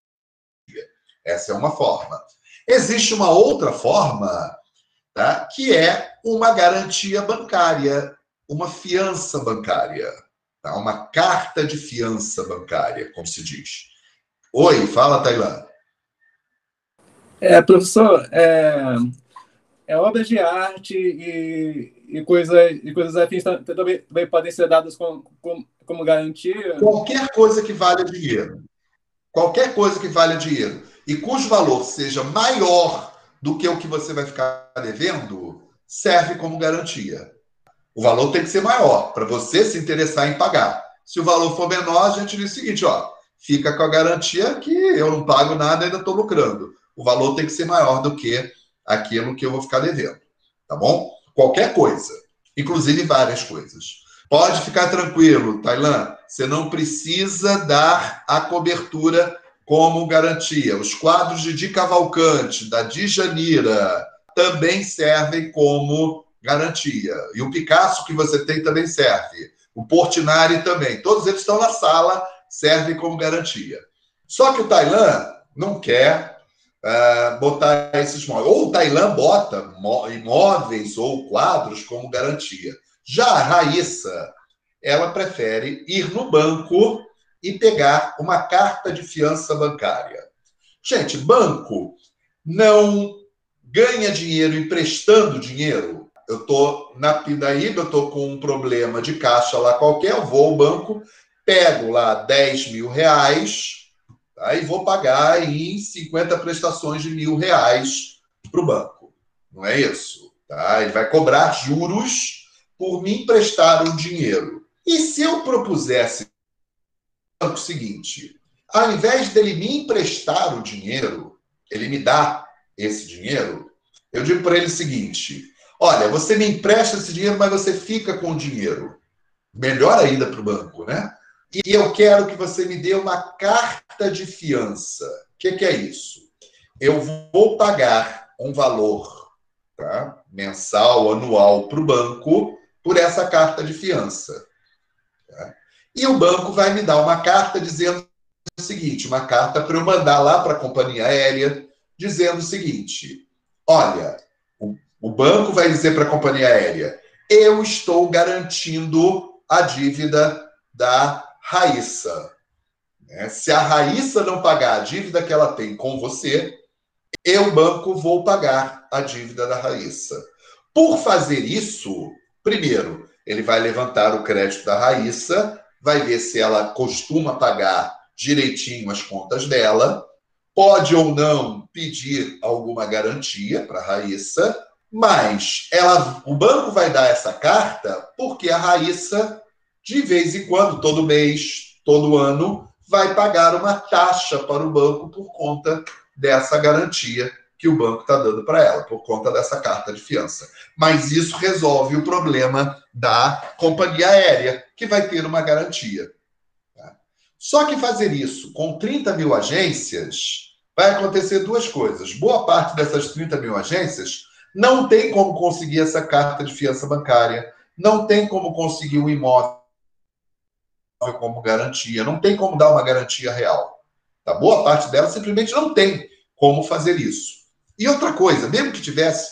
Essa é uma forma. Existe uma outra forma, tá? Que é uma garantia bancária, uma fiança bancária. Tá? Uma carta de fiança bancária, como se diz. Oi, fala, Tailã. É, professor, é, é obras de arte e, e, coisa, e coisas afins também, também podem ser dadas como, como, como garantia? Qualquer coisa que valha dinheiro. Qualquer coisa que valha dinheiro e cujo valor seja maior do que o que você vai ficar devendo, serve como garantia. O valor tem que ser maior para você se interessar em pagar. Se o valor for menor, a gente diz o seguinte, ó, fica com a garantia que eu não pago nada, ainda estou lucrando. O valor tem que ser maior do que aquilo que eu vou ficar devendo, tá bom? Qualquer coisa, inclusive várias coisas. Pode ficar tranquilo, Tailã, você não precisa dar a cobertura como garantia. Os quadros de Di Cavalcante, da Djanira, também servem como garantia. E o Picasso que você tem também serve. O Portinari também. Todos eles estão na sala, servem como garantia. Só que o Tailã não quer uh, botar esses móveis. Ou o Tailã bota imóveis ou quadros como garantia. Já a Raíssa, ela prefere ir no banco e pegar uma carta de fiança bancária. Gente, banco não ganha dinheiro emprestando dinheiro. Eu estou na Pindaíba, eu estou com um problema de caixa lá qualquer, eu vou ao banco, pego lá 10 mil reais tá? e vou pagar em 50 prestações de mil reais para o banco. Não é isso? Tá? Ele vai cobrar juros por me emprestar um dinheiro. E se eu propusesse o seguinte: ao invés dele me emprestar o dinheiro, ele me dá esse dinheiro, eu digo para ele o seguinte: olha, você me empresta esse dinheiro, mas você fica com o dinheiro. Melhor ainda para o banco, né? E eu quero que você me dê uma carta de fiança. O que, que é isso? Eu vou pagar um valor tá? mensal, anual para o banco por essa carta de fiança. Tá? E o banco vai me dar uma carta dizendo o seguinte: uma carta para eu mandar lá para a companhia aérea, dizendo o seguinte: olha, o, o banco vai dizer para a companhia aérea, eu estou garantindo a dívida da Raíssa. Né? Se a Raíssa não pagar a dívida que ela tem com você, eu, banco, vou pagar a dívida da Raíssa. Por fazer isso, primeiro, ele vai levantar o crédito da Raíssa, vai ver se ela costuma pagar direitinho as contas dela, pode ou não pedir alguma garantia para a Raíssa, mas ela, o banco vai dar essa carta porque a Raíssa, de vez em quando, todo mês, todo ano, vai pagar uma taxa para o banco por conta dessa garantia que o banco está dando para ela, por conta dessa carta de fiança. Mas isso resolve o problema da companhia aérea, que vai ter uma garantia. Tá? Só que fazer isso com 30 mil agências vai acontecer duas coisas. Boa parte dessas 30 mil agências não tem como conseguir essa carta de fiança bancária, não tem como conseguir um imóvel como garantia, não tem como dar uma garantia real. Tá? Boa parte delas simplesmente não tem como fazer isso. E outra coisa, mesmo que tivesse,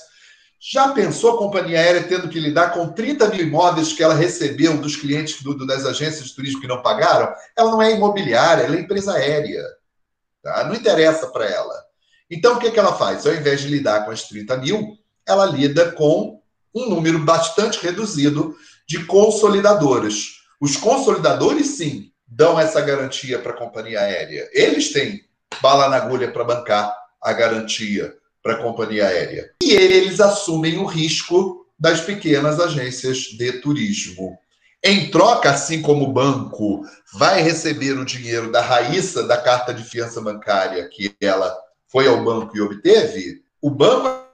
já pensou a companhia aérea tendo que lidar com 30 mil imóveis que ela recebeu dos clientes do, das agências de turismo que não pagaram? Ela não é imobiliária, ela é empresa aérea. Tá? Não interessa para ela. Então, o que, que ela faz? Ao invés de lidar com as 30 mil, ela lida com um número bastante reduzido de consolidadoras. Os consolidadores, sim, dão essa garantia para a companhia aérea. Eles têm bala na agulha para bancar a garantia para a companhia aérea. E eles assumem o risco das pequenas agências de turismo. Em troca, assim como o banco vai receber o dinheiro da Raíssa da carta de fiança bancária que ela foi ao banco e obteve, o banco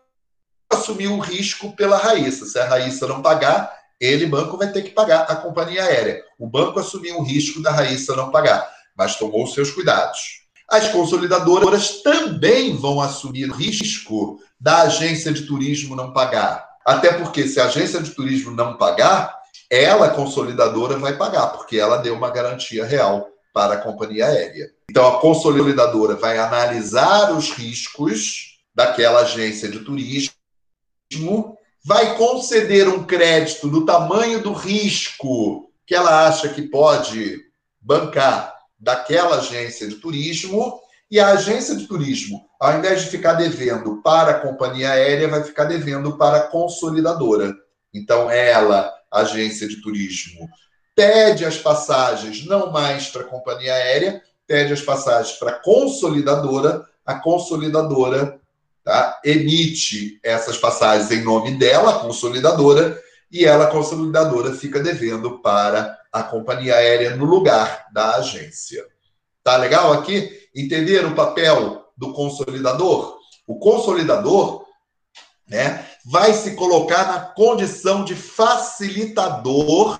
assumiu o risco pela Raíssa. Se a Raíssa não pagar, ele, banco, vai ter que pagar a companhia aérea. O banco assumiu o risco da Raíssa não pagar, mas tomou seus cuidados. As consolidadoras também vão assumir o risco da agência de turismo não pagar. Até porque, se a agência de turismo não pagar, ela, consolidadora, vai pagar, porque ela deu uma garantia real para a companhia aérea. Então, a consolidadora vai analisar os riscos daquela agência de turismo, vai conceder um crédito do tamanho do risco que ela acha que pode bancar daquela agência de turismo e a agência de turismo, ao invés de ficar devendo para a companhia aérea, vai ficar devendo para a consolidadora. Então, ela, agência de turismo, pede as passagens não mais para a companhia aérea, pede as passagens para a consolidadora, a consolidadora tá, emite essas passagens em nome dela, consolidadora, e ela, consolidadora, fica devendo para a companhia aérea no lugar da agência. Tá legal aqui? Entenderam o papel do consolidador? O consolidador né, vai se colocar na condição de facilitador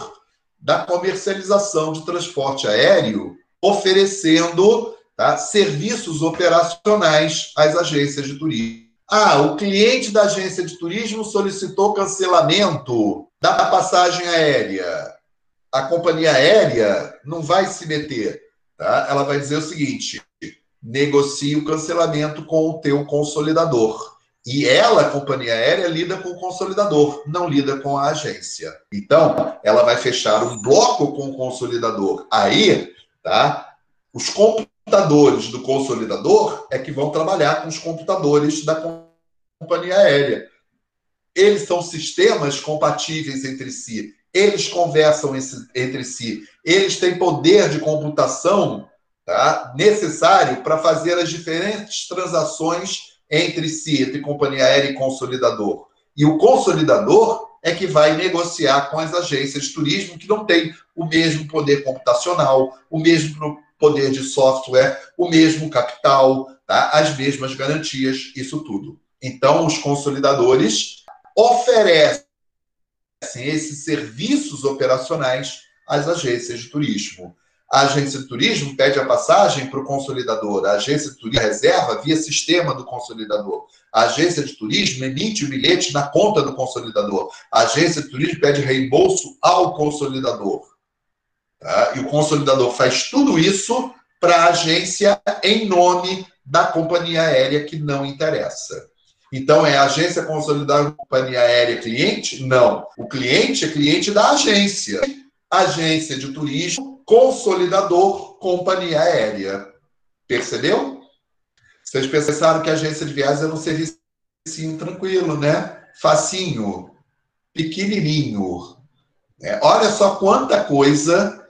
da comercialização de transporte aéreo, oferecendo tá, serviços operacionais às agências de turismo. Ah, o cliente da agência de turismo solicitou cancelamento da passagem aérea. A companhia aérea não vai se meter. Tá? Ela vai dizer o seguinte: negocie o cancelamento com o teu consolidador. E ela, a companhia aérea, lida com o consolidador, não lida com a agência. Então, ela vai fechar um bloco com o consolidador. Aí, tá? Os computadores do consolidador é que vão trabalhar com os computadores da companhia aérea. Eles são sistemas compatíveis entre si. Eles conversam entre si. Eles têm poder de computação tá, necessário para fazer as diferentes transações entre si, entre companhia aérea e consolidador. E o consolidador é que vai negociar com as agências de turismo que não têm o mesmo poder computacional, o mesmo poder de software, o mesmo capital, tá? as mesmas garantias, isso tudo. Então, os consolidadores oferecem esses serviços operacionais às agências de turismo. A agência de turismo pede a passagem para o consolidador. A agência de turismo reserva via sistema do consolidador. A agência de turismo emite o bilhete na conta do consolidador. A agência de turismo pede reembolso ao consolidador. Tá? E o consolidador faz tudo isso para a agência em nome da companhia aérea que não interessa. Então, é a agência consolidada companhia aérea cliente? Não. O cliente é cliente da agência. Agência de turismo, consolidador, companhia aérea. Percebeu? Vocês pensaram que a agência de viagens era um serviço tranquilo, né? Facinho, pequenininho. É, olha só quanta coisa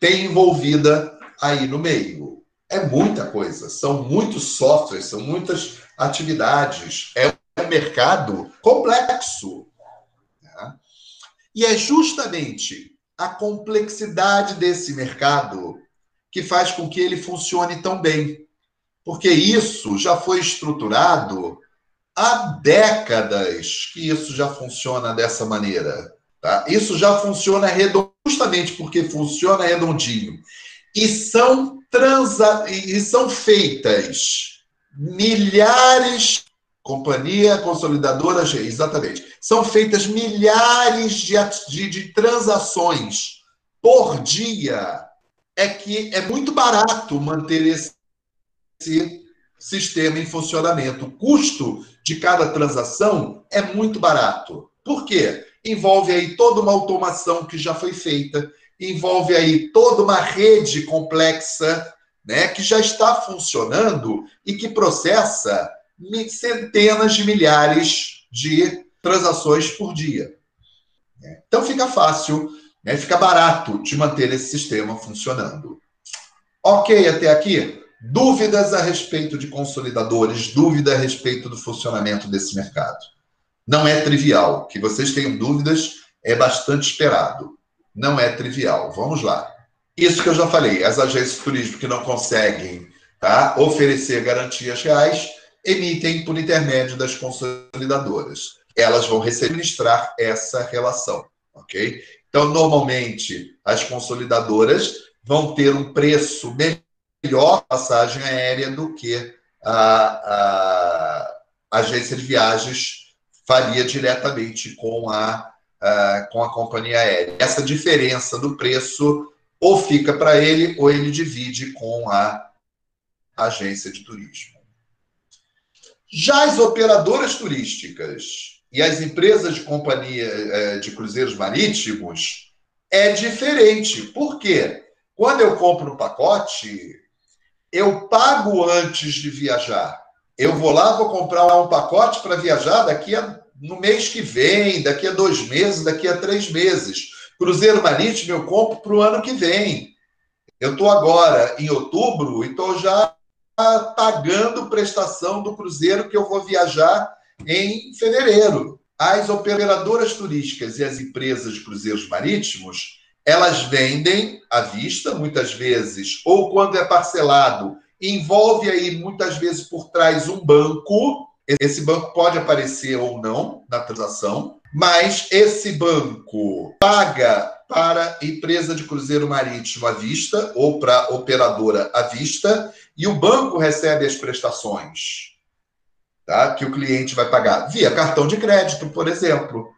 tem envolvida aí no meio. É muita coisa, são muitos softwares, são muitas atividades. É um mercado complexo. Né? E é justamente a complexidade desse mercado que faz com que ele funcione tão bem. Porque isso já foi estruturado há décadas que isso já funciona dessa maneira. Tá? Isso já funciona redondo, justamente porque funciona redondinho. E são, transa e são feitas milhares, companhia consolidadora exatamente, são feitas milhares de, de, de transações por dia. É que é muito barato manter esse sistema em funcionamento. O custo de cada transação é muito barato. Por quê? Envolve aí toda uma automação que já foi feita, envolve aí toda uma rede complexa né, que já está funcionando e que processa centenas de milhares de transações por dia. Então fica fácil, né, fica barato de manter esse sistema funcionando. Ok até aqui? Dúvidas a respeito de consolidadores, dúvida a respeito do funcionamento desse mercado. Não é trivial. Que vocês tenham dúvidas é bastante esperado. Não é trivial. Vamos lá. Isso que eu já falei, as agências de turismo que não conseguem tá, oferecer garantias reais, emitem por intermédio das consolidadoras. Elas vão administrar essa relação, ok? Então, normalmente, as consolidadoras vão ter um preço melhor passagem aérea do que a, a agência de viagens faria diretamente com a, com a companhia aérea. Essa diferença do preço ou fica para ele, ou ele divide com a agência de turismo. Já as operadoras turísticas e as empresas de companhia eh, de cruzeiros marítimos é diferente. Por quê? Quando eu compro um pacote, eu pago antes de viajar. Eu vou lá, vou comprar um pacote para viajar daqui a, no mês que vem, daqui a dois meses, daqui a três meses. Cruzeiro Marítimo eu compro para o ano que vem. Eu estou agora em outubro e estou já pagando prestação do cruzeiro que eu vou viajar em fevereiro. As operadoras turísticas e as empresas de cruzeiros marítimos elas vendem à vista, muitas vezes, ou quando é parcelado, envolve aí muitas vezes por trás um banco. Esse banco pode aparecer ou não na transação, mas esse banco paga para empresa de cruzeiro marítimo à vista ou para operadora à vista e o banco recebe as prestações, tá? Que o cliente vai pagar via cartão de crédito, por exemplo,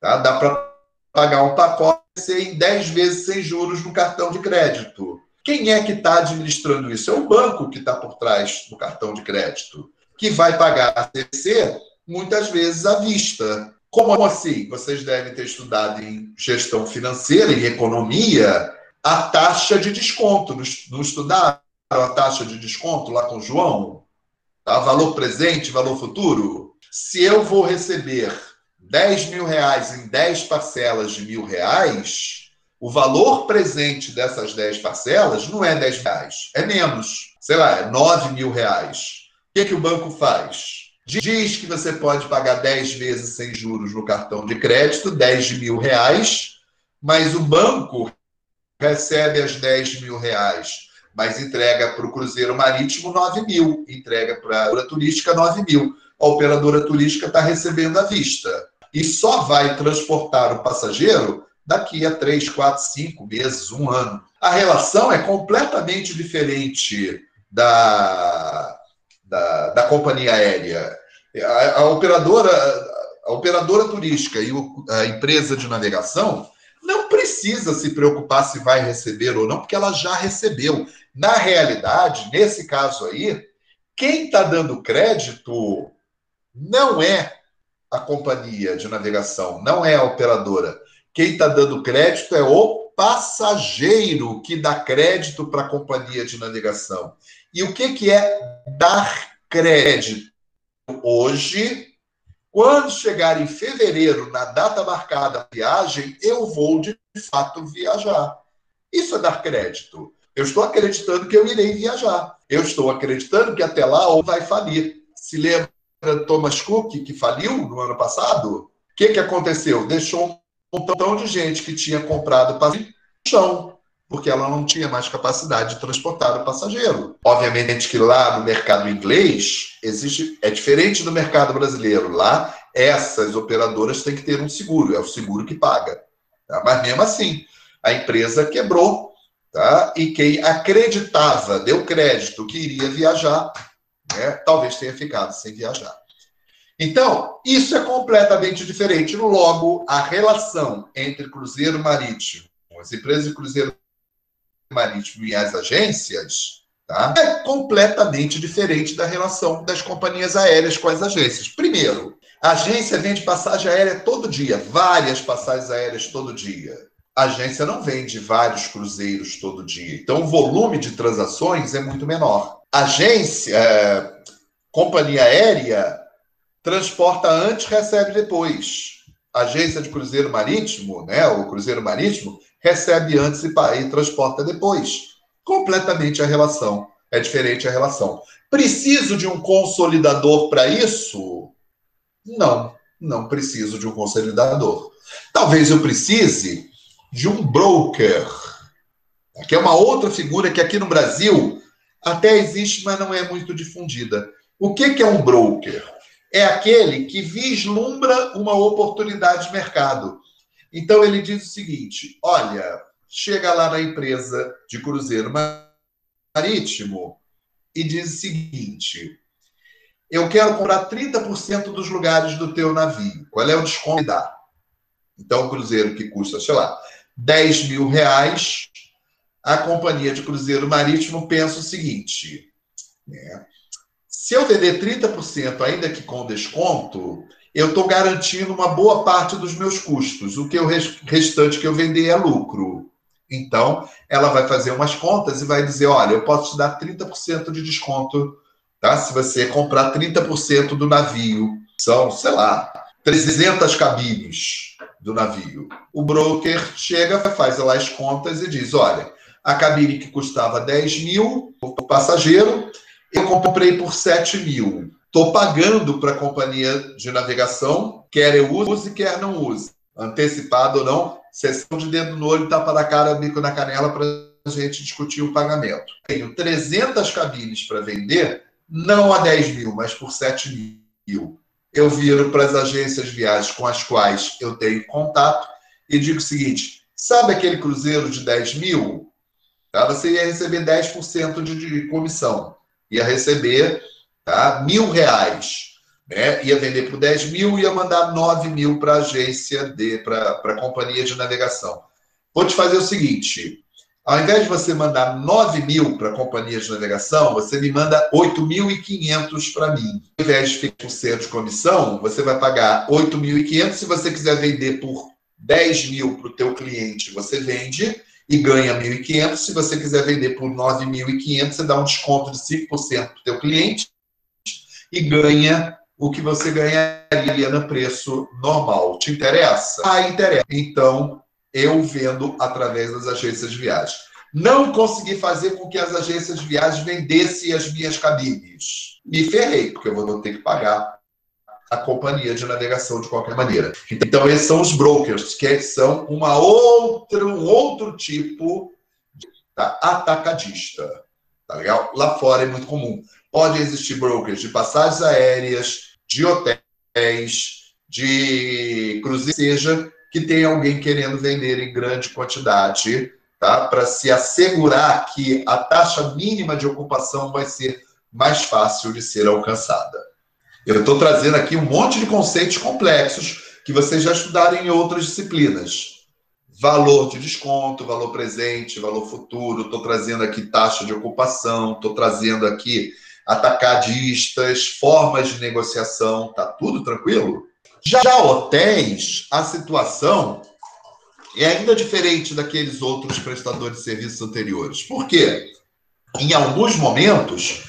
tá? Dá para pagar um pacote em 10 vezes sem juros no cartão de crédito. Quem é que está administrando isso? É o banco que está por trás do cartão de crédito, que vai pagar a CC muitas vezes à vista. Como assim? Vocês devem ter estudado em gestão financeira, em economia, a taxa de desconto. Não estudaram a taxa de desconto lá com o João? Tá? Valor presente, valor futuro? Se eu vou receber 10 mil reais em 10 parcelas de mil reais, o valor presente dessas 10 parcelas não é 10 reais, é menos. Sei lá, é 9 mil reais. O que, que o banco faz? Diz que você pode pagar 10 vezes sem juros no cartão de crédito, 10 mil reais, mas o banco recebe as 10 mil reais, mas entrega para o Cruzeiro Marítimo 9 mil, entrega para a operadora turística 9 mil. A operadora turística está recebendo à vista e só vai transportar o passageiro daqui a três, quatro, cinco meses, um ano. A relação é completamente diferente da, da, da companhia aérea. A, a, operadora, a operadora turística e o, a empresa de navegação não precisa se preocupar se vai receber ou não, porque ela já recebeu. Na realidade, nesse caso aí, quem está dando crédito não é a companhia de navegação, não é a operadora. Quem está dando crédito é o passageiro que dá crédito para a companhia de navegação. E o que, que é dar crédito? Hoje, quando chegar em fevereiro, na data marcada a viagem, eu vou de fato viajar. Isso é dar crédito. Eu estou acreditando que eu irei viajar. Eu estou acreditando que até lá ou vai falir. Se lembra Thomas Cook, que faliu no ano passado, o que, que aconteceu? Deixou um montão de gente que tinha comprado passageiro no chão, porque ela não tinha mais capacidade de transportar o passageiro. Obviamente que lá no mercado inglês existe é diferente do mercado brasileiro. Lá essas operadoras têm que ter um seguro, é o seguro que paga. Tá? Mas mesmo assim, a empresa quebrou, tá? E quem acreditava, deu crédito que iria viajar, né, talvez tenha ficado sem viajar. Então, isso é completamente diferente. Logo, a relação entre cruzeiro marítimo, as empresas de cruzeiro marítimo e as agências, tá, é completamente diferente da relação das companhias aéreas com as agências. Primeiro, a agência vende passagem aérea todo dia, várias passagens aéreas todo dia. A agência não vende vários cruzeiros todo dia. Então, o volume de transações é muito menor agência, é, companhia aérea, transporta antes, recebe depois. Agência de cruzeiro marítimo, né, o cruzeiro marítimo, recebe antes e, e transporta depois. Completamente a relação. É diferente a relação. Preciso de um consolidador para isso? Não, não preciso de um consolidador. Talvez eu precise de um broker, que é uma outra figura que aqui no Brasil até existe, mas não é muito difundida. O que, que é um broker? É aquele que vislumbra uma oportunidade de mercado. Então ele diz o seguinte: olha, chega lá na empresa de cruzeiro marítimo e diz o seguinte: eu quero comprar 30% dos lugares do teu navio. Qual é o desconto que dá? Então, o cruzeiro que custa, sei lá, 10 mil reais, a companhia de cruzeiro marítimo pensa o seguinte: né? Se eu vender 30%, ainda que com desconto, eu estou garantindo uma boa parte dos meus custos. O que o restante que eu vender é lucro. Então, ela vai fazer umas contas e vai dizer: olha, eu posso te dar 30% de desconto, tá? Se você comprar 30% do navio. São, sei lá, 300 cabines do navio. O broker chega, faz lá as contas e diz: olha, a cabine que custava 10 mil, o passageiro, eu comprei por 7 mil. Estou pagando para a companhia de navegação, quer eu use, quer não use. Antecipado ou não, sessão de dedo no olho, tapa na cara, bico na canela para a gente discutir o pagamento. Tenho 300 cabines para vender, não a 10 mil, mas por 7 mil. Eu viro para as agências de viagens com as quais eu tenho contato e digo o seguinte: sabe aquele cruzeiro de 10 mil? Tá? Você ia receber 10% de, de comissão. Ia receber tá? mil reais. Né? Ia vender por 10 mil, ia mandar 9 mil para a agência, para a companhia de navegação. Vou te fazer o seguinte: ao invés de você mandar 9 mil para a companhia de navegação, você me manda 8.500 para mim. Ao invés de ficar por de comissão, você vai pagar 8.500. Se você quiser vender por 10 mil para o teu cliente, você vende e ganha 1.500. Se você quiser vender por 9.500, você dá um desconto de 5% para o teu cliente e ganha o que você ganharia no preço normal. Te interessa? Ah, interessa. Então, eu vendo através das agências de viagem. Não consegui fazer com que as agências de viagem vendessem as minhas cabines. Me ferrei, porque eu vou ter que pagar a companhia de navegação de qualquer maneira. Então, esses são os brokers, que são uma outra, um outro tipo de tá? atacadista. Tá legal? Lá fora é muito comum. Pode existir brokers de passagens aéreas, de hotéis, de cruzeiros, seja que tenha alguém querendo vender em grande quantidade, tá? Para se assegurar que a taxa mínima de ocupação vai ser mais fácil de ser alcançada. Eu estou trazendo aqui um monte de conceitos complexos que vocês já estudaram em outras disciplinas. Valor de desconto, valor presente, valor futuro, estou trazendo aqui taxa de ocupação, estou trazendo aqui atacadistas, formas de negociação, tá tudo tranquilo? Já hotéis, a situação é ainda diferente daqueles outros prestadores de serviços anteriores. Por quê? Em alguns momentos,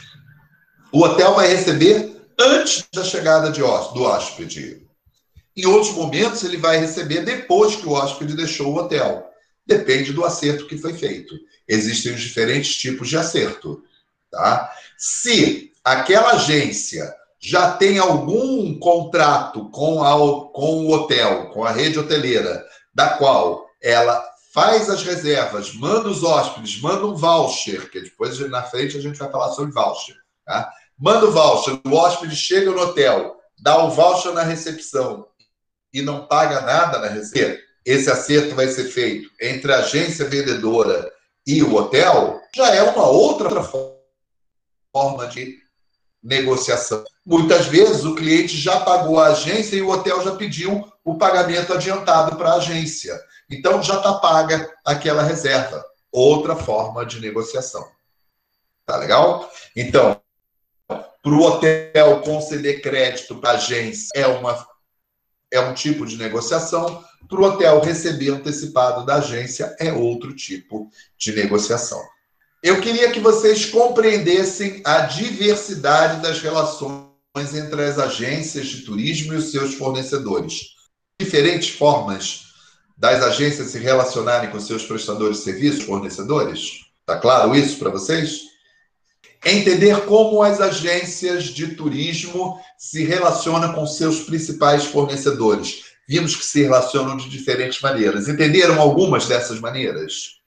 o hotel vai receber antes da chegada de, do hóspede. Em outros momentos, ele vai receber depois que o hóspede deixou o hotel. Depende do acerto que foi feito. Existem os diferentes tipos de acerto. Tá? Se aquela agência já tem algum contrato com, a, com o hotel, com a rede hoteleira, da qual ela faz as reservas, manda os hóspedes, manda um voucher, que depois na frente a gente vai falar sobre voucher. Tá? Manda o voucher, o hóspede chega no hotel, dá o voucher na recepção e não paga nada na recepção. Esse acerto vai ser feito entre a agência vendedora e o hotel, já é uma outra forma de negociação. Muitas vezes o cliente já pagou a agência e o hotel já pediu o pagamento adiantado para a agência. Então já está paga aquela reserva. Outra forma de negociação. Tá legal? Então, para o hotel conceder crédito para a agência é, uma, é um tipo de negociação. Para o hotel receber antecipado da agência é outro tipo de negociação. Eu queria que vocês compreendessem a diversidade das relações entre as agências de turismo e os seus fornecedores. Diferentes formas das agências se relacionarem com seus prestadores de serviços, fornecedores. Está claro isso para vocês? Entender como as agências de turismo se relacionam com seus principais fornecedores. Vimos que se relacionam de diferentes maneiras. Entenderam algumas dessas maneiras?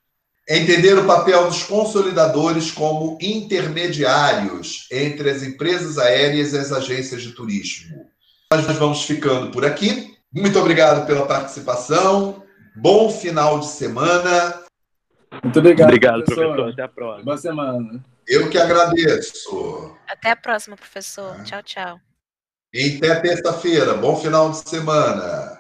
Entender o papel dos consolidadores como intermediários entre as empresas aéreas e as agências de turismo. Nós vamos ficando por aqui. Muito obrigado pela participação. Bom final de semana. Muito obrigado, obrigado professor. professor. Até a próxima. Boa semana. Eu que agradeço. Até a próxima, professor. Tchau, tchau. E até terça-feira. Bom final de semana.